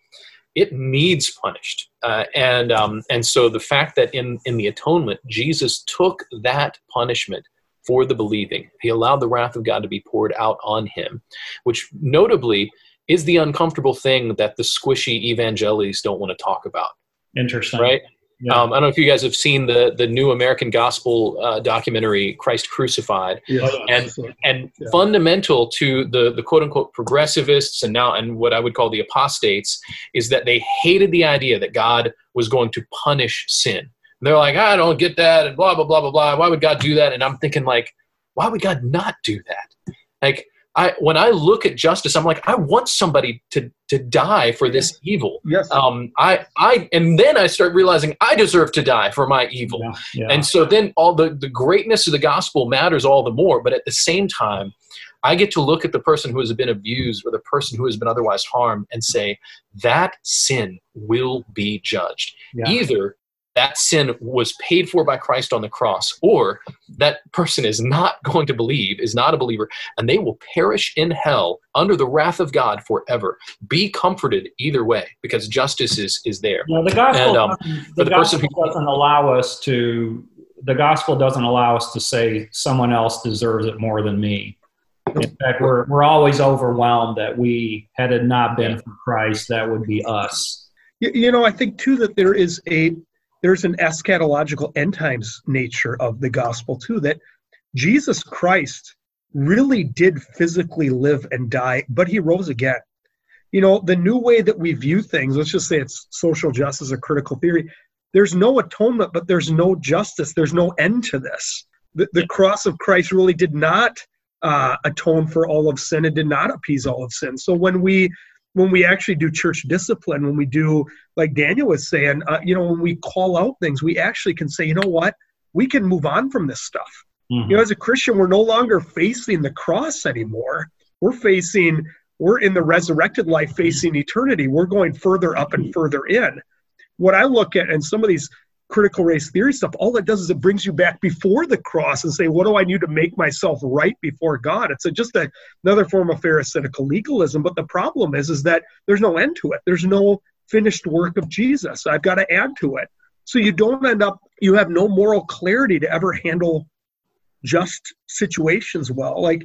it needs punished. Uh, and, um, and so the fact that in, in the atonement, Jesus took that punishment for the believing. He allowed the wrath of God to be poured out on him, which notably is the uncomfortable thing that the squishy evangelis don't want to talk about. Interesting. Right? Yeah. Um, I don't know if you guys have seen the the new American Gospel uh, documentary, Christ Crucified, yes. Oh, and and yeah. fundamental to the the quote unquote progressivists and now and what I would call the apostates is that they hated the idea that God was going to punish sin they're like, I don't get that, and blah blah blah blah blah. Why would God do that? And I'm thinking like, why would God not do that? Like I when I look at justice, I'm like, I want somebody to to die for this evil. Yes. Um. I I and then I start realizing I deserve to die for my evil. Yeah, yeah. And so then all the the greatness of the gospel matters all the more. But at the same time, I get to look at the person who has been abused or the person who has been otherwise harmed and say, that sin will be judged. Yeah. Either that sin was paid for by Christ on the cross, or that person is not *laughs* going to believe, is not a believer, and they will perish in hell under the wrath of God forever. Be comforted either way, because justice is is there. Yeah, the gospel, and, um, the, the gospel who, doesn't allow us to. The gospel doesn't allow us to say someone else deserves it more than me. In fact, we're we're always overwhelmed that we had it not been for Christ, that would be us. You, you know, I think too that there is a there's an eschatological end times nature of the gospel too that jesus christ really did physically live and die but he rose again. You know the new way that we view things let's just say it's social justice or critical theory there's no atonement but there's no justice. There's no end to this. The, the cross of christ really did not uh, atone for all of sin and did not appease all of sin. So when we when we actually do church discipline, when we do, like Daniel was saying, uh, you know, when we call out things, we actually can say, you know what, we can move on from this stuff. Mm-hmm. You know, as a Christian, we're no longer facing the cross anymore. We're facing, we're in the resurrected life facing eternity. We're going further up and further in. What I look at, and some of these critical race theory stuff, all it does is it brings you back before the cross and say, what do I need to make myself right before God? It's a, just a, another form of pharisaical legalism. But the problem is, is that there's no end to it. There's no finished work of Jesus. I've got to add to it. So you don't end up, you have no moral clarity to ever handle just situations well. Like,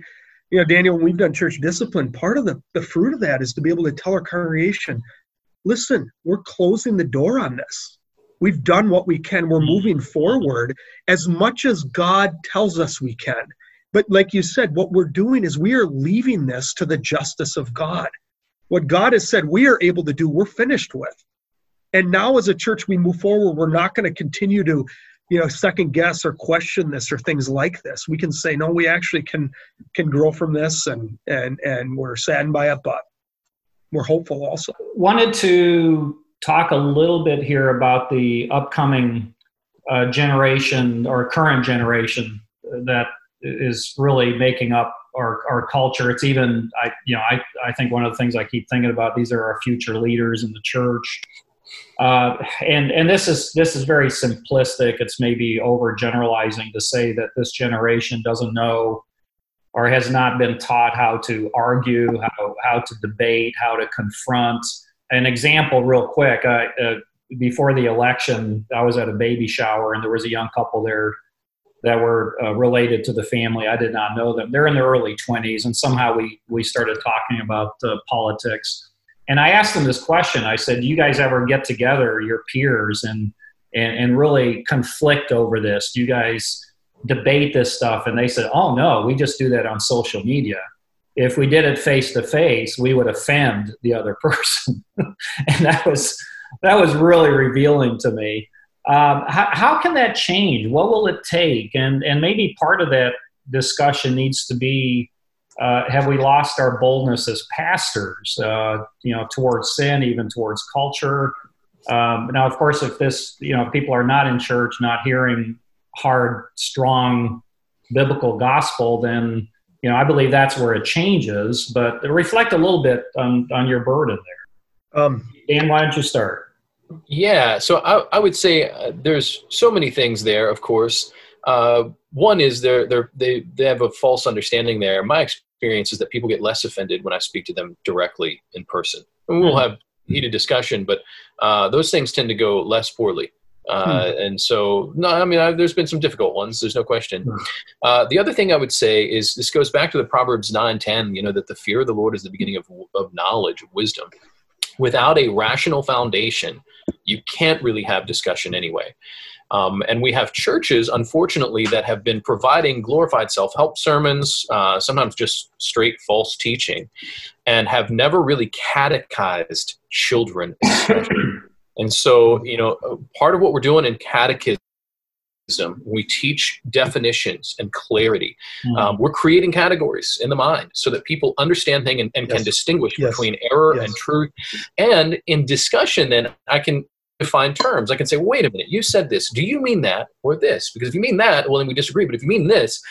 you know, Daniel, when we've done church discipline, part of the, the fruit of that is to be able to tell our congregation, listen, we're closing the door on this We've done what we can. We're mm-hmm. moving forward as much as God tells us we can. But like you said, what we're doing is we are leaving this to the justice of God. What God has said we are able to do, we're finished with. And now as a church, we move forward. We're not going to continue to, you know, second guess or question this or things like this. We can say, no, we actually can can grow from this and and and we're saddened by it, but we're hopeful also. Wanted to talk a little bit here about the upcoming uh, generation or current generation that is really making up our, our culture. It's even, I, you know, I, I think one of the things I keep thinking about, these are our future leaders in the church. Uh, and, and this is, this is very simplistic. It's maybe overgeneralizing to say that this generation doesn't know or has not been taught how to argue, how, how to debate, how to confront, an example, real quick. Uh, uh, before the election, I was at a baby shower, and there was a young couple there that were uh, related to the family. I did not know them. They're in their early 20s, and somehow we we started talking about uh, politics. And I asked them this question. I said, "Do you guys ever get together, your peers, and and, and really conflict over this? Do you guys debate this stuff?" And they said, "Oh no, we just do that on social media." If we did it face to face, we would offend the other *laughs* person, and that was that was really revealing to me. Um, how, how can that change? What will it take? And and maybe part of that discussion needs to be: uh, Have we lost our boldness as pastors? Uh, you know, towards sin, even towards culture. Um, now, of course, if this, you know, people are not in church, not hearing hard, strong biblical gospel, then you know, I believe that's where it changes. But reflect a little bit on on your burden there. Um, Dan, why don't you start? Yeah, so I, I would say uh, there's so many things there. Of course, uh, one is they're, they're, they they have a false understanding there. My experience is that people get less offended when I speak to them directly in person. And we'll hmm. have heated discussion, but uh, those things tend to go less poorly. Uh, hmm. And so, no, I mean, I, there's been some difficult ones. There's no question. Hmm. Uh, the other thing I would say is this goes back to the Proverbs 9 10, you know, that the fear of the Lord is the beginning of, of knowledge, of wisdom. Without a rational foundation, you can't really have discussion anyway. Um, and we have churches, unfortunately, that have been providing glorified self help sermons, uh, sometimes just straight false teaching, and have never really catechized children, *laughs* And so, you know, part of what we're doing in catechism, we teach definitions and clarity. Mm-hmm. Um, we're creating categories in the mind so that people understand things and, and yes. can distinguish yes. between error yes. and truth. And in discussion, then I can define terms. I can say, wait a minute, you said this. Do you mean that or this? Because if you mean that, well, then we disagree. But if you mean this,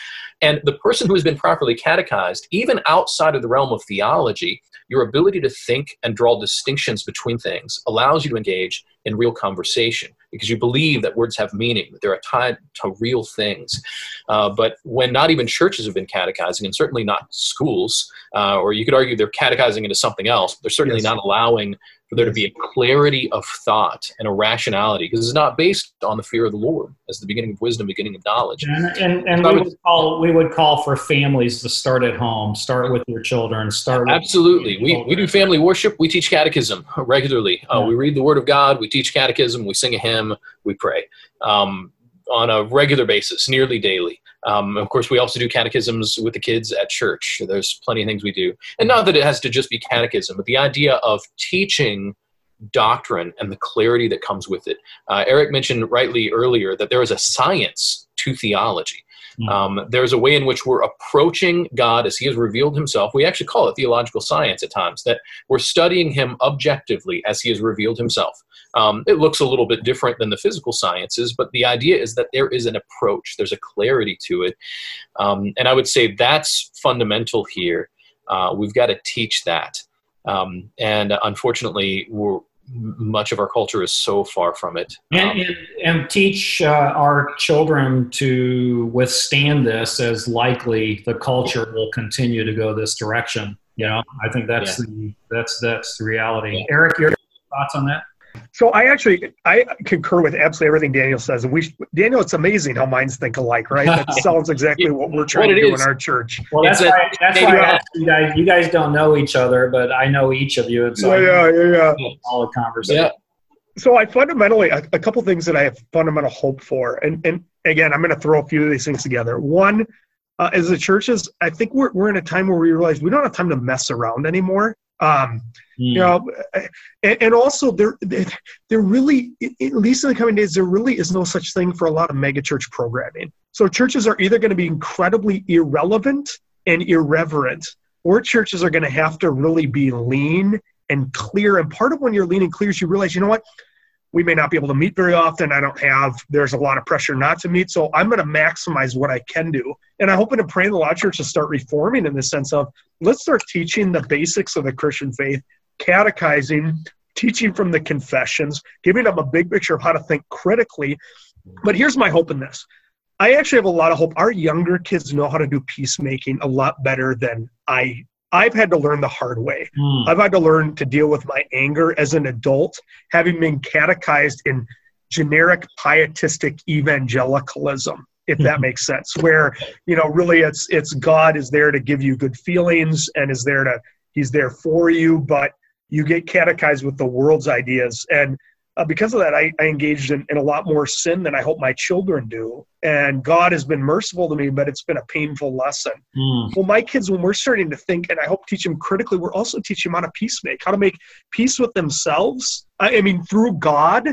and the person who has been properly catechized, even outside of the realm of theology, your ability to think and draw distinctions between things allows you to engage in real conversation because you believe that words have meaning, that they're tied to real things. Uh, but when not even churches have been catechizing, and certainly not schools, uh, or you could argue they're catechizing into something else, they're certainly yes. not allowing for there to be a clarity of thought and a rationality because it's not based on the fear of the Lord as the beginning of wisdom, beginning of knowledge. And, and, and we, would, would call, we would call for families to start at home, start with your children, start. Absolutely. We, we do family worship. We teach catechism regularly. Uh. We read the word of God. We teach catechism. We sing a hymn. We pray. Um, on a regular basis, nearly daily. Um, of course, we also do catechisms with the kids at church. There's plenty of things we do. And not that it has to just be catechism, but the idea of teaching doctrine and the clarity that comes with it. Uh, Eric mentioned rightly earlier that there is a science to theology. Hmm. Um, there's a way in which we're approaching God as He has revealed Himself. We actually call it theological science at times, that we're studying Him objectively as He has revealed Himself. Um, it looks a little bit different than the physical sciences, but the idea is that there is an approach, there's a clarity to it. Um, and I would say that's fundamental here. Uh, we've got to teach that. Um, and unfortunately, we're, much of our culture is so far from it. And, um, and, and, teach uh, our children to withstand this as likely the culture will continue to go this direction. You know, I think that's yeah. the that's that's the reality. Yeah. Eric, your thoughts on that? So I actually I concur with absolutely everything Daniel says, and we Daniel, it's amazing how minds think alike, right? That *laughs* sounds exactly what we're trying what to do is. in our church. Well, that's it's why a, that's why I you guys. You guys don't know each other, but I know each of you, and so yeah, yeah, yeah, yeah. All the conversation. Yeah. So I fundamentally a, a couple things that I have fundamental hope for, and and again, I'm going to throw a few of these things together. One, uh, as the churches, I think we're we're in a time where we realize we don't have time to mess around anymore. Um, mm. You know, and, and, also there, there really, at least in the coming days, there really is no such thing for a lot of megachurch programming. So churches are either going to be incredibly irrelevant and irreverent, or churches are going to have to really be lean and clear. And part of when you're lean and clear is you realize, you know what, we may not be able to meet very often. I don't have, there's a lot of pressure not to meet. So I'm going to maximize what I can do. And I'm hoping to pray in the law church to start reforming in the sense of let's start teaching the basics of the Christian faith, catechizing, teaching from the confessions, giving them a big picture of how to think critically. But here's my hope in this. I actually have a lot of hope. Our younger kids know how to do peacemaking a lot better than I I've had to learn the hard way. Mm. I've had to learn to deal with my anger as an adult, having been catechized in generic pietistic evangelicalism, if that *laughs* makes sense. Where you know, really, it's it's God is there to give you good feelings and is there to He's there for you, but you get catechized with the world's ideas and uh, because of that, I, I engaged in, in, a lot more sin than I hope my children do. And God has been merciful to me, but it's been a painful lesson. Mm. Well, my kids, when we're starting to think, and I hope teach them critically, we're also teaching them how to peace make, how to make peace with themselves. I, I mean, through God,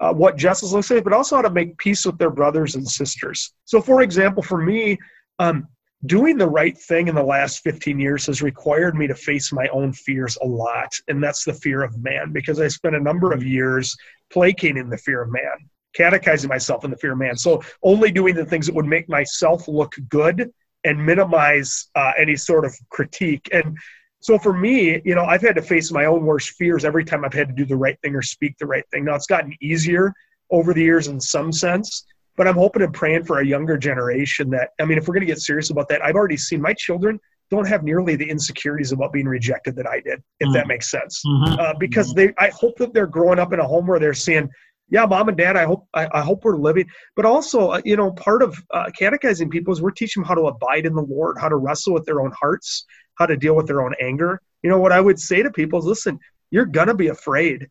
uh, what justice looks like, but also how to make peace with their brothers and sisters. So, for example, for me, um, doing the right thing in the last 15 years has required me to face my own fears a lot and that's the fear of man because i spent a number of years placating the fear of man catechizing myself in the fear of man. So only doing the things that would make myself look good and minimize uh, any sort of critique. And so for me you know i've had to face my own worst fears every time i've had to do the right thing or speak the right thing. Now it's gotten easier over the years in some sense but I'm hoping and praying for a younger generation that, I mean, if we're going to get serious about that, I've already seen my children don't have nearly the insecurities about being rejected that I did, if mm-hmm. that makes sense. Mm-hmm. Uh, because mm-hmm. they, I hope that they're growing up in a home where they're seeing, yeah, mom and dad, I hope, I, I hope we're living. But also, uh, you know, part of uh, catechizing people is we're teaching them how to abide in the Lord, how to wrestle with their own hearts, how to deal with their own anger. You know, what I would say to people is, listen, you're gonna be afraid.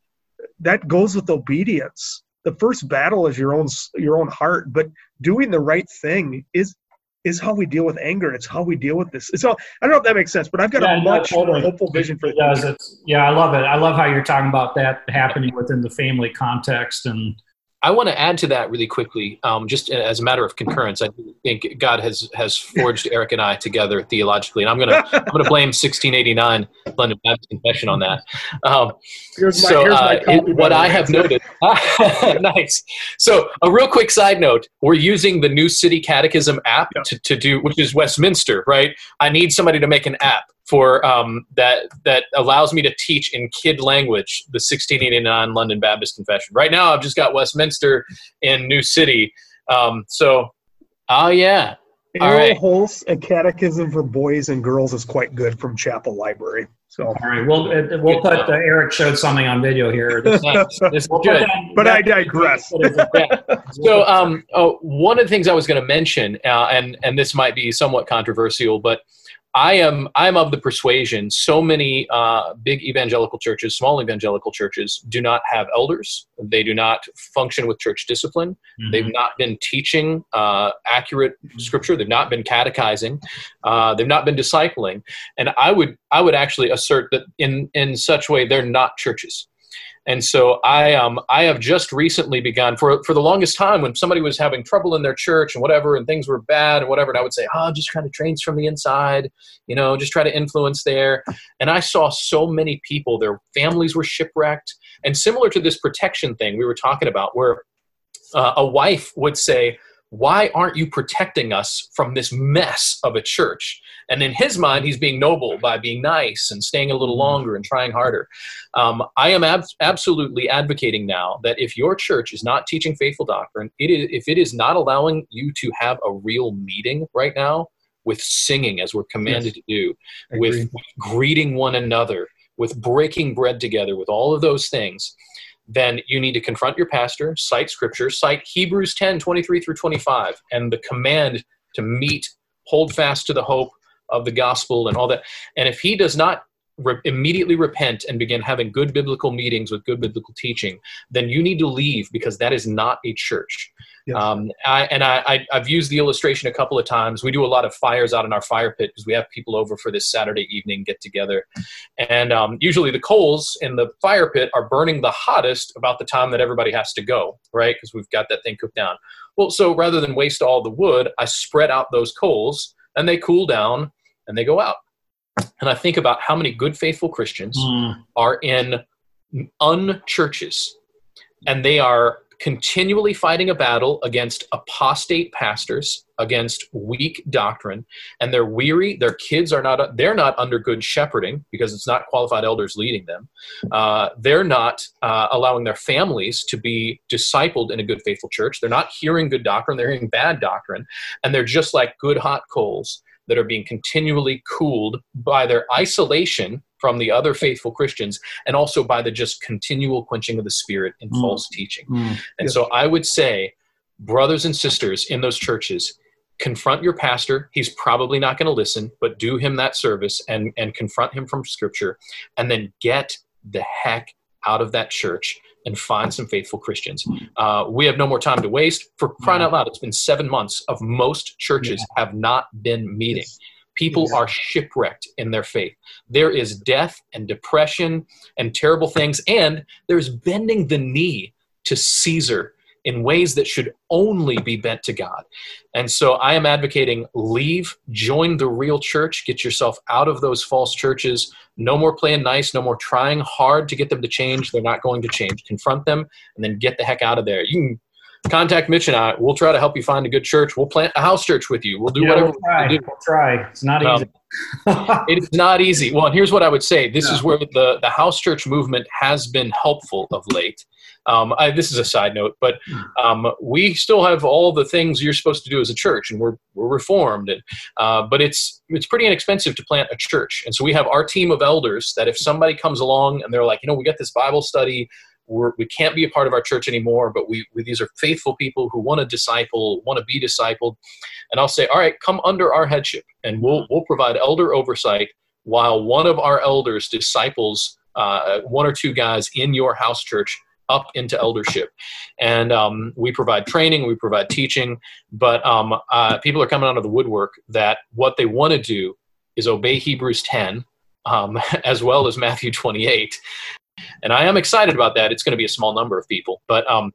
That goes with obedience the first battle is your own your own heart but doing the right thing is is how we deal with anger it's how we deal with this so i don't know if that makes sense but i've got yeah, a much no, totally. hopeful vision for it does. It's, yeah i love it i love how you're talking about that happening within the family context and I want to add to that really quickly, um, just as a matter of concurrence. I think God has has forged Eric and I together theologically, and I'm gonna I'm gonna blame 1689 London Baptist Confession on that. Um, here's my, so here's uh, it, what I have noted, *laughs* nice. So a real quick side note: we're using the New City Catechism app yeah. to, to do, which is Westminster, right? I need somebody to make an app for um, that that allows me to teach in kid language the 1689 London Baptist Confession. Right now, I've just got Westminster and New City. Um, so, oh yeah. All right. Holst, a catechism for boys and girls is quite good from Chapel Library. So, all right, we'll uh, we'll put uh, Eric showed something on video here. *laughs* This, this we'll good, but I digress. *laughs* yeah. So, um, oh, one of the things I was going to mention, uh, and and this might be somewhat controversial, but I am I'm of the persuasion so many uh, big evangelical churches, small evangelical churches, do not have elders. They do not function with church discipline. Mm-hmm. They've not been teaching uh, accurate scripture. They've not been catechizing. Uh, they've not been discipling. And I would I would actually assert that in in such way they're not churches. And so I um I have just recently begun for for the longest time when somebody was having trouble in their church and whatever and things were bad and whatever and I would say oh just trying to train from the inside you know just try to influence there. And I saw so many people their families were shipwrecked. And similar to this protection thing we were talking about where uh, a wife would say why aren't you protecting us from this mess of a church? And in his mind, he's being noble by being nice and staying a little mm-hmm. longer and trying harder. Um, I am ab- absolutely advocating now that if your church is not teaching faithful doctrine, it is, if it is not allowing you to have a real meeting right now with singing as we're commanded yes. to do, with, with greeting one another, with breaking bread together, with all of those things, then you need to confront your pastor, cite scripture, cite Hebrews 10 23 through 25, and the command to meet, hold fast to the hope of the gospel and all that. And if he does not re- immediately repent and begin having good biblical meetings with good biblical teaching, then you need to leave because that is not a church. Yes. Um, I, and I, I, have used the illustration a couple of times. We do a lot of fires out in our fire pit because we have people over for this Saturday evening get together. And um, usually the coals in the fire pit are burning the hottest about the time that everybody has to go, right? Because we've got that thing cooked down. Well, so rather than waste all the wood, I spread out those coals and they cool down and they go out. And I think about how many good, faithful Christians mm. are in unchurches and they are continually fighting a battle against apostate pastors against weak doctrine and they're weary. Their kids are not they're not under good shepherding because it's not qualified elders leading them. Uh, they're not uh, allowing their families to be discipled in a good faithful church. They're not hearing good doctrine. They're hearing bad doctrine and they're just like good hot coals that are being continually cooled by their isolation from the other faithful Christians and also by the just continual quenching of the spirit in mm. false teaching. Mm. And yes. so I would say, brothers and sisters in those churches, confront your pastor. He's probably not going to listen, but do him that service and, and confront him from scripture and then get the heck out of that church and find some faithful Christians. Uh, we have no more time to waste. For crying out loud, it's been seven months of most churches yeah. have not been meeting. Yes. People are shipwrecked in their faith. There is death and depression and terrible things, and there's bending the knee to Caesar in ways that should only be bent to God. And so I am advocating leave, join the real church, get yourself out of those false churches. No more playing nice, no more trying hard to get them to change. They're not going to change. Confront them and then get the heck out of there. You can contact Mitch and I. We'll try to help you find a good church. We'll plant a house church with you. We'll do yeah, whatever we'll try. We will try. It's not um, easy. *laughs* it is not easy. Well, and here's what I would say. This is where the, the house church movement has been helpful of late. Um, I, this is a side note, but hmm. um, we still have all the things you're supposed to do as a church, and we're we're reformed, and uh, but it's it's pretty inexpensive to plant a church, and so we have our team of elders that if somebody comes along and they're like, you know, we got this Bible study, we're, we can't be a part of our church anymore, but we, we these are faithful people who want to disciple, want to be discipled, and I'll say, all right, come under our headship, and we'll we'll provide elder oversight while one of our elders disciples uh, one or two guys in your house church up into eldership. And um, we provide training, we provide teaching, but um, uh, people are coming out of the woodwork that what they want to do is obey Hebrews 10 um, *laughs* as well as Matthew 28. And I am excited about that. It's going to be a small number of people, but um,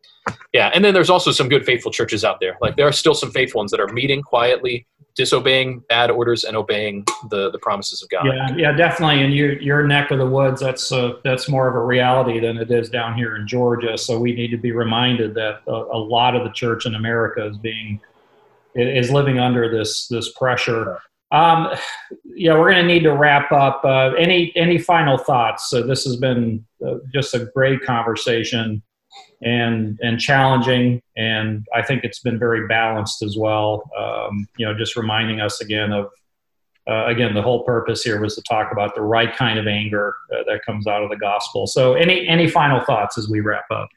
yeah. And then there's also some good faithful churches out there. Like there are still some faithful ones that are meeting quietly, disobeying bad orders, and obeying the the promises of God. Yeah, yeah, definitely. In your your neck of the woods, that's uh, that's more of a reality than it is down here in Georgia. So we need to be reminded that a, a lot of the church in America is being is living under this this pressure. Um, yeah, we're going to need to wrap up. Uh, any any final thoughts? So this has been uh, just a great conversation and and challenging, and I think it's been very balanced as well. Um, you know, just reminding us again of uh, again the whole purpose here was to talk about the right kind of anger uh, that comes out of the gospel. So any any final thoughts as we wrap up?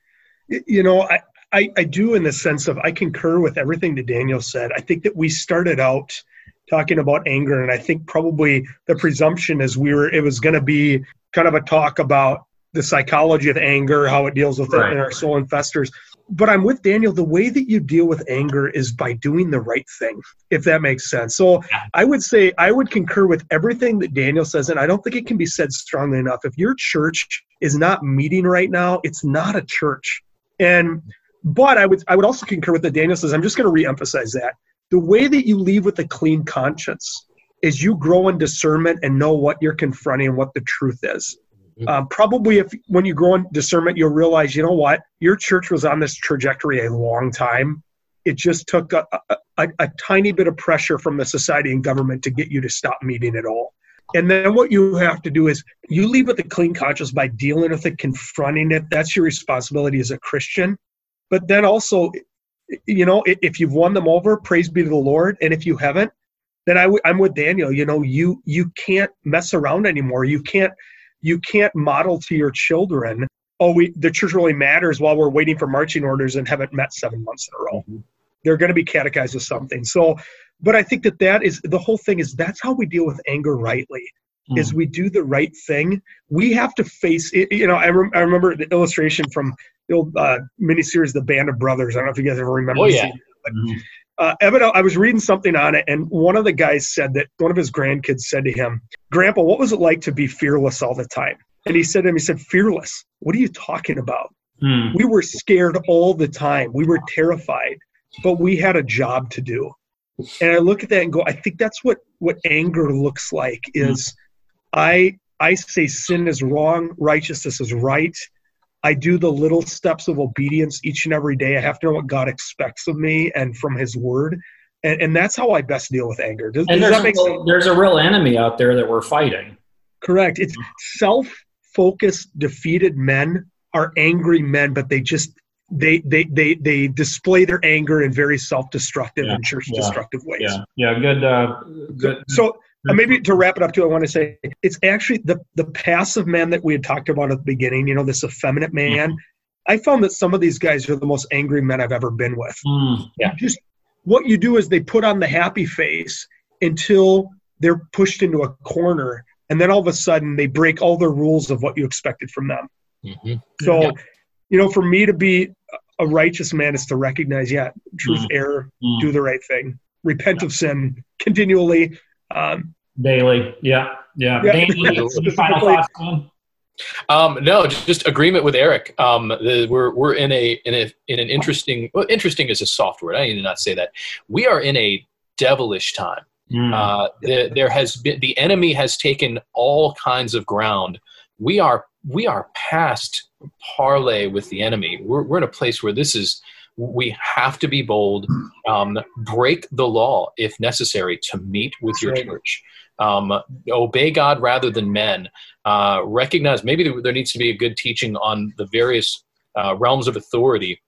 You know, I, I, I do in the sense of I concur with everything that Daniel said. I think that we started out talking about anger. And i think probably the presumption is we were it was going to be kind of a talk about the psychology of anger how it deals with right. it in our soul investors. but i'm with daniel the way that you deal with anger is by doing the right thing if that makes sense. So i would say i would concur with everything that daniel says and i don't think it can be said strongly enough. If your church is not meeting right now it's not a church. And but i would i would also concur with the daniel says. I'm just going to re-emphasize that the way that you leave with a clean conscience is you grow in discernment and know what you're confronting and what the truth is. Mm-hmm. Um, probably if when you grow in discernment, you'll realize, you know what, your church was on this trajectory a long time. It just took a, a, a tiny bit of pressure from the society and government to get you to stop meeting at all. And then what you have to do is you leave with a clean conscience by dealing with it, confronting it. That's your responsibility as a Christian. But then also you know, if you've won them over, praise be to the Lord. And if you haven't, then i w- I'm with Daniel. You know, you you can't mess around anymore. You can't you can't model to your children. Oh, we the church really matters while we're waiting for marching orders and haven't met seven months in a row. Mm-hmm. They're going to be catechized with something. So, but I think that that is the whole thing. Is that's how we deal with anger rightly. Mm. Is we do the right thing. We have to face it. You know, I, rem- I remember the illustration from the old uh, miniseries, The Band of Brothers. I don't know if you guys ever remember. Oh yeah. But, mm-hmm. uh, Evan, I was reading something on it, and one of the guys said that one of his grandkids said to him, "Grandpa, what was it like to be fearless all the time?" And he said to him, "He said, fearless. What are you talking about? Mm. We were scared all the time. We were terrified, but we had a job to do." And I look at that and go, I think that's what what anger looks like. Is mm. I I say sin is wrong, righteousness is right I do the little steps of obedience each and every day. I have to know what God expects of me and from His Word. And, and that's how I best deal with anger. Does, and does there's, a real, there's a real enemy out there that we're fighting. Correct. It's self focused, defeated men are angry men, but they just they they they they display their anger in very self-destructive yeah, and church-destructive yeah, ways. Yeah, yeah, good, uh, good. So, uh, maybe to wrap it up too, I want to say it's actually the the passive man that we had talked about at the beginning. You know, this effeminate man. Mm. I found that some of these guys are the most angry men I've ever been with. Mm, yeah. Just what you do is they put on the happy face until they're pushed into a corner, and then all of a sudden they break all the rules of what you expected from them. Mm-hmm. So, yeah. you know, for me to be a righteous man is to recognize, yeah, truth, mm. error, mm. do the right thing, repent yeah. of sin continually, um, Daily, yeah, yeah. yeah. *laughs* final thoughts, man? Um, no, just agreement with Eric. Um, the, we're we're in a in a in an interesting. Well, interesting is a soft word. I need to not say that. We are in a devilish time. Mm. Uh, the, there has been the enemy has taken all kinds of ground. We are we are past parlay with the enemy. We're we're in a place where this is we have to be bold, um, break the law if necessary to meet with your church. Um, obey God rather than men. Uh, recognize maybe there needs to be a good teaching on the various uh, realms of authority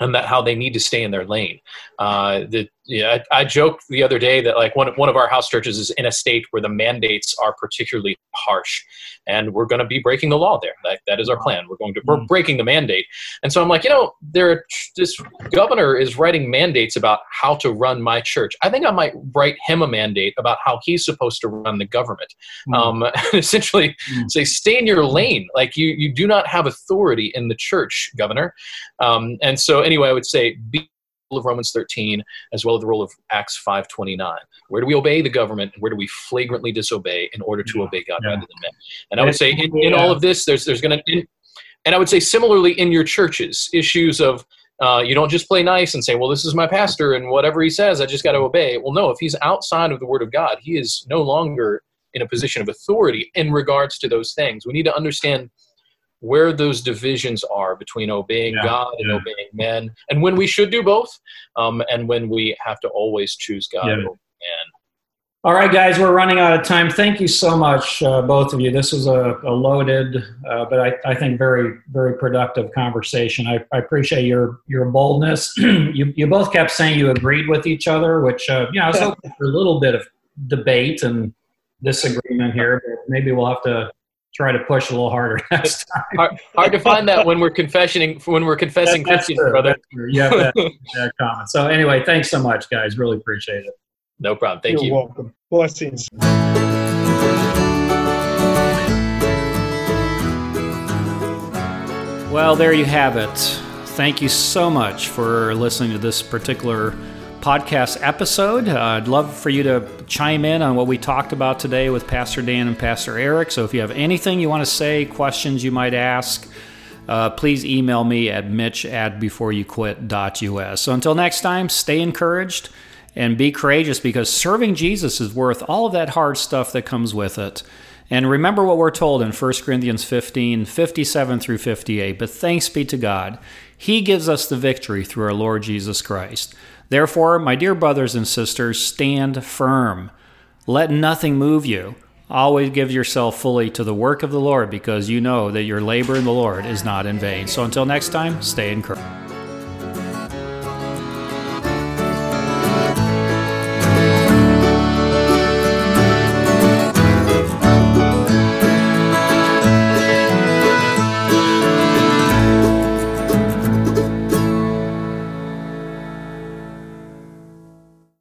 and that how they need to stay in their lane. Uh, the, yeah, I, I, joked the other day that like one, one of our house churches is in a state where the mandates are particularly harsh, and we're going to be breaking the law there. That, that is our plan. We're going to we're mm. breaking the mandate. And so I'm like, you know, there this governor is writing mandates about how to run my church. I think I might write him a mandate about how he's supposed to run the government. Mm. Um, *laughs* essentially, mm. say stay in your lane. Like you you do not have authority in the church, governor. Um, and so anyway, I would say be of Romans 13 as well as the rule of Acts 5:29. Where do we obey the government? Where do we flagrantly disobey in order to yeah. obey God yeah. rather than men? And I would say in, in all of this, there's there's going to, and I would say similarly in your churches, issues of uh, you don't just play nice and say, well, this is my pastor and whatever he says, I just got to obey. Well, no, if he's outside of the Word of God, he is no longer in a position of authority in regards to those things. We need to understand where those divisions are between obeying yeah, God and yeah. obeying men, and when we should do both, um, and when we have to always choose God yeah. over man. All right, guys, we're running out of time. Thank you so much, uh, both of you. This was a, a loaded, uh, but I, I, think very, very productive conversation. I, I appreciate your your boldness. *clears throat* you, you both kept saying you agreed with each other, which uh, you know I was hoping for a little bit of debate and disagreement here, but maybe we'll have to try to push a little harder *laughs* next time. hard, hard, to find that when we're confessing when we're confessing that, Christians, true, brother. Yeah, that, *laughs* that comment. So anyway, thanks so much, guys. Really appreciate it. No problem. Thank You're you. welcome. Blessings. Well, there you have it. Thank you so much for listening to this particular podcast episode. Uh, I'd love for you to chime in on what we talked about today with Pastor Dan and Pastor Eric. So if you have anything you want to say, questions you might ask, uh, please email me at mitch at beforeyouquit.us. So until next time, stay encouraged and be courageous because serving Jesus is worth all of that hard stuff that comes with it. And remember what we're told in 1 Corinthians 15 57 through 58. But thanks be to God, He gives us the victory through our Lord Jesus Christ. Therefore, my dear brothers and sisters, stand firm. Let nothing move you. Always give yourself fully to the work of the Lord because you know that your labor in the Lord is not in vain. So until next time, stay encouraged.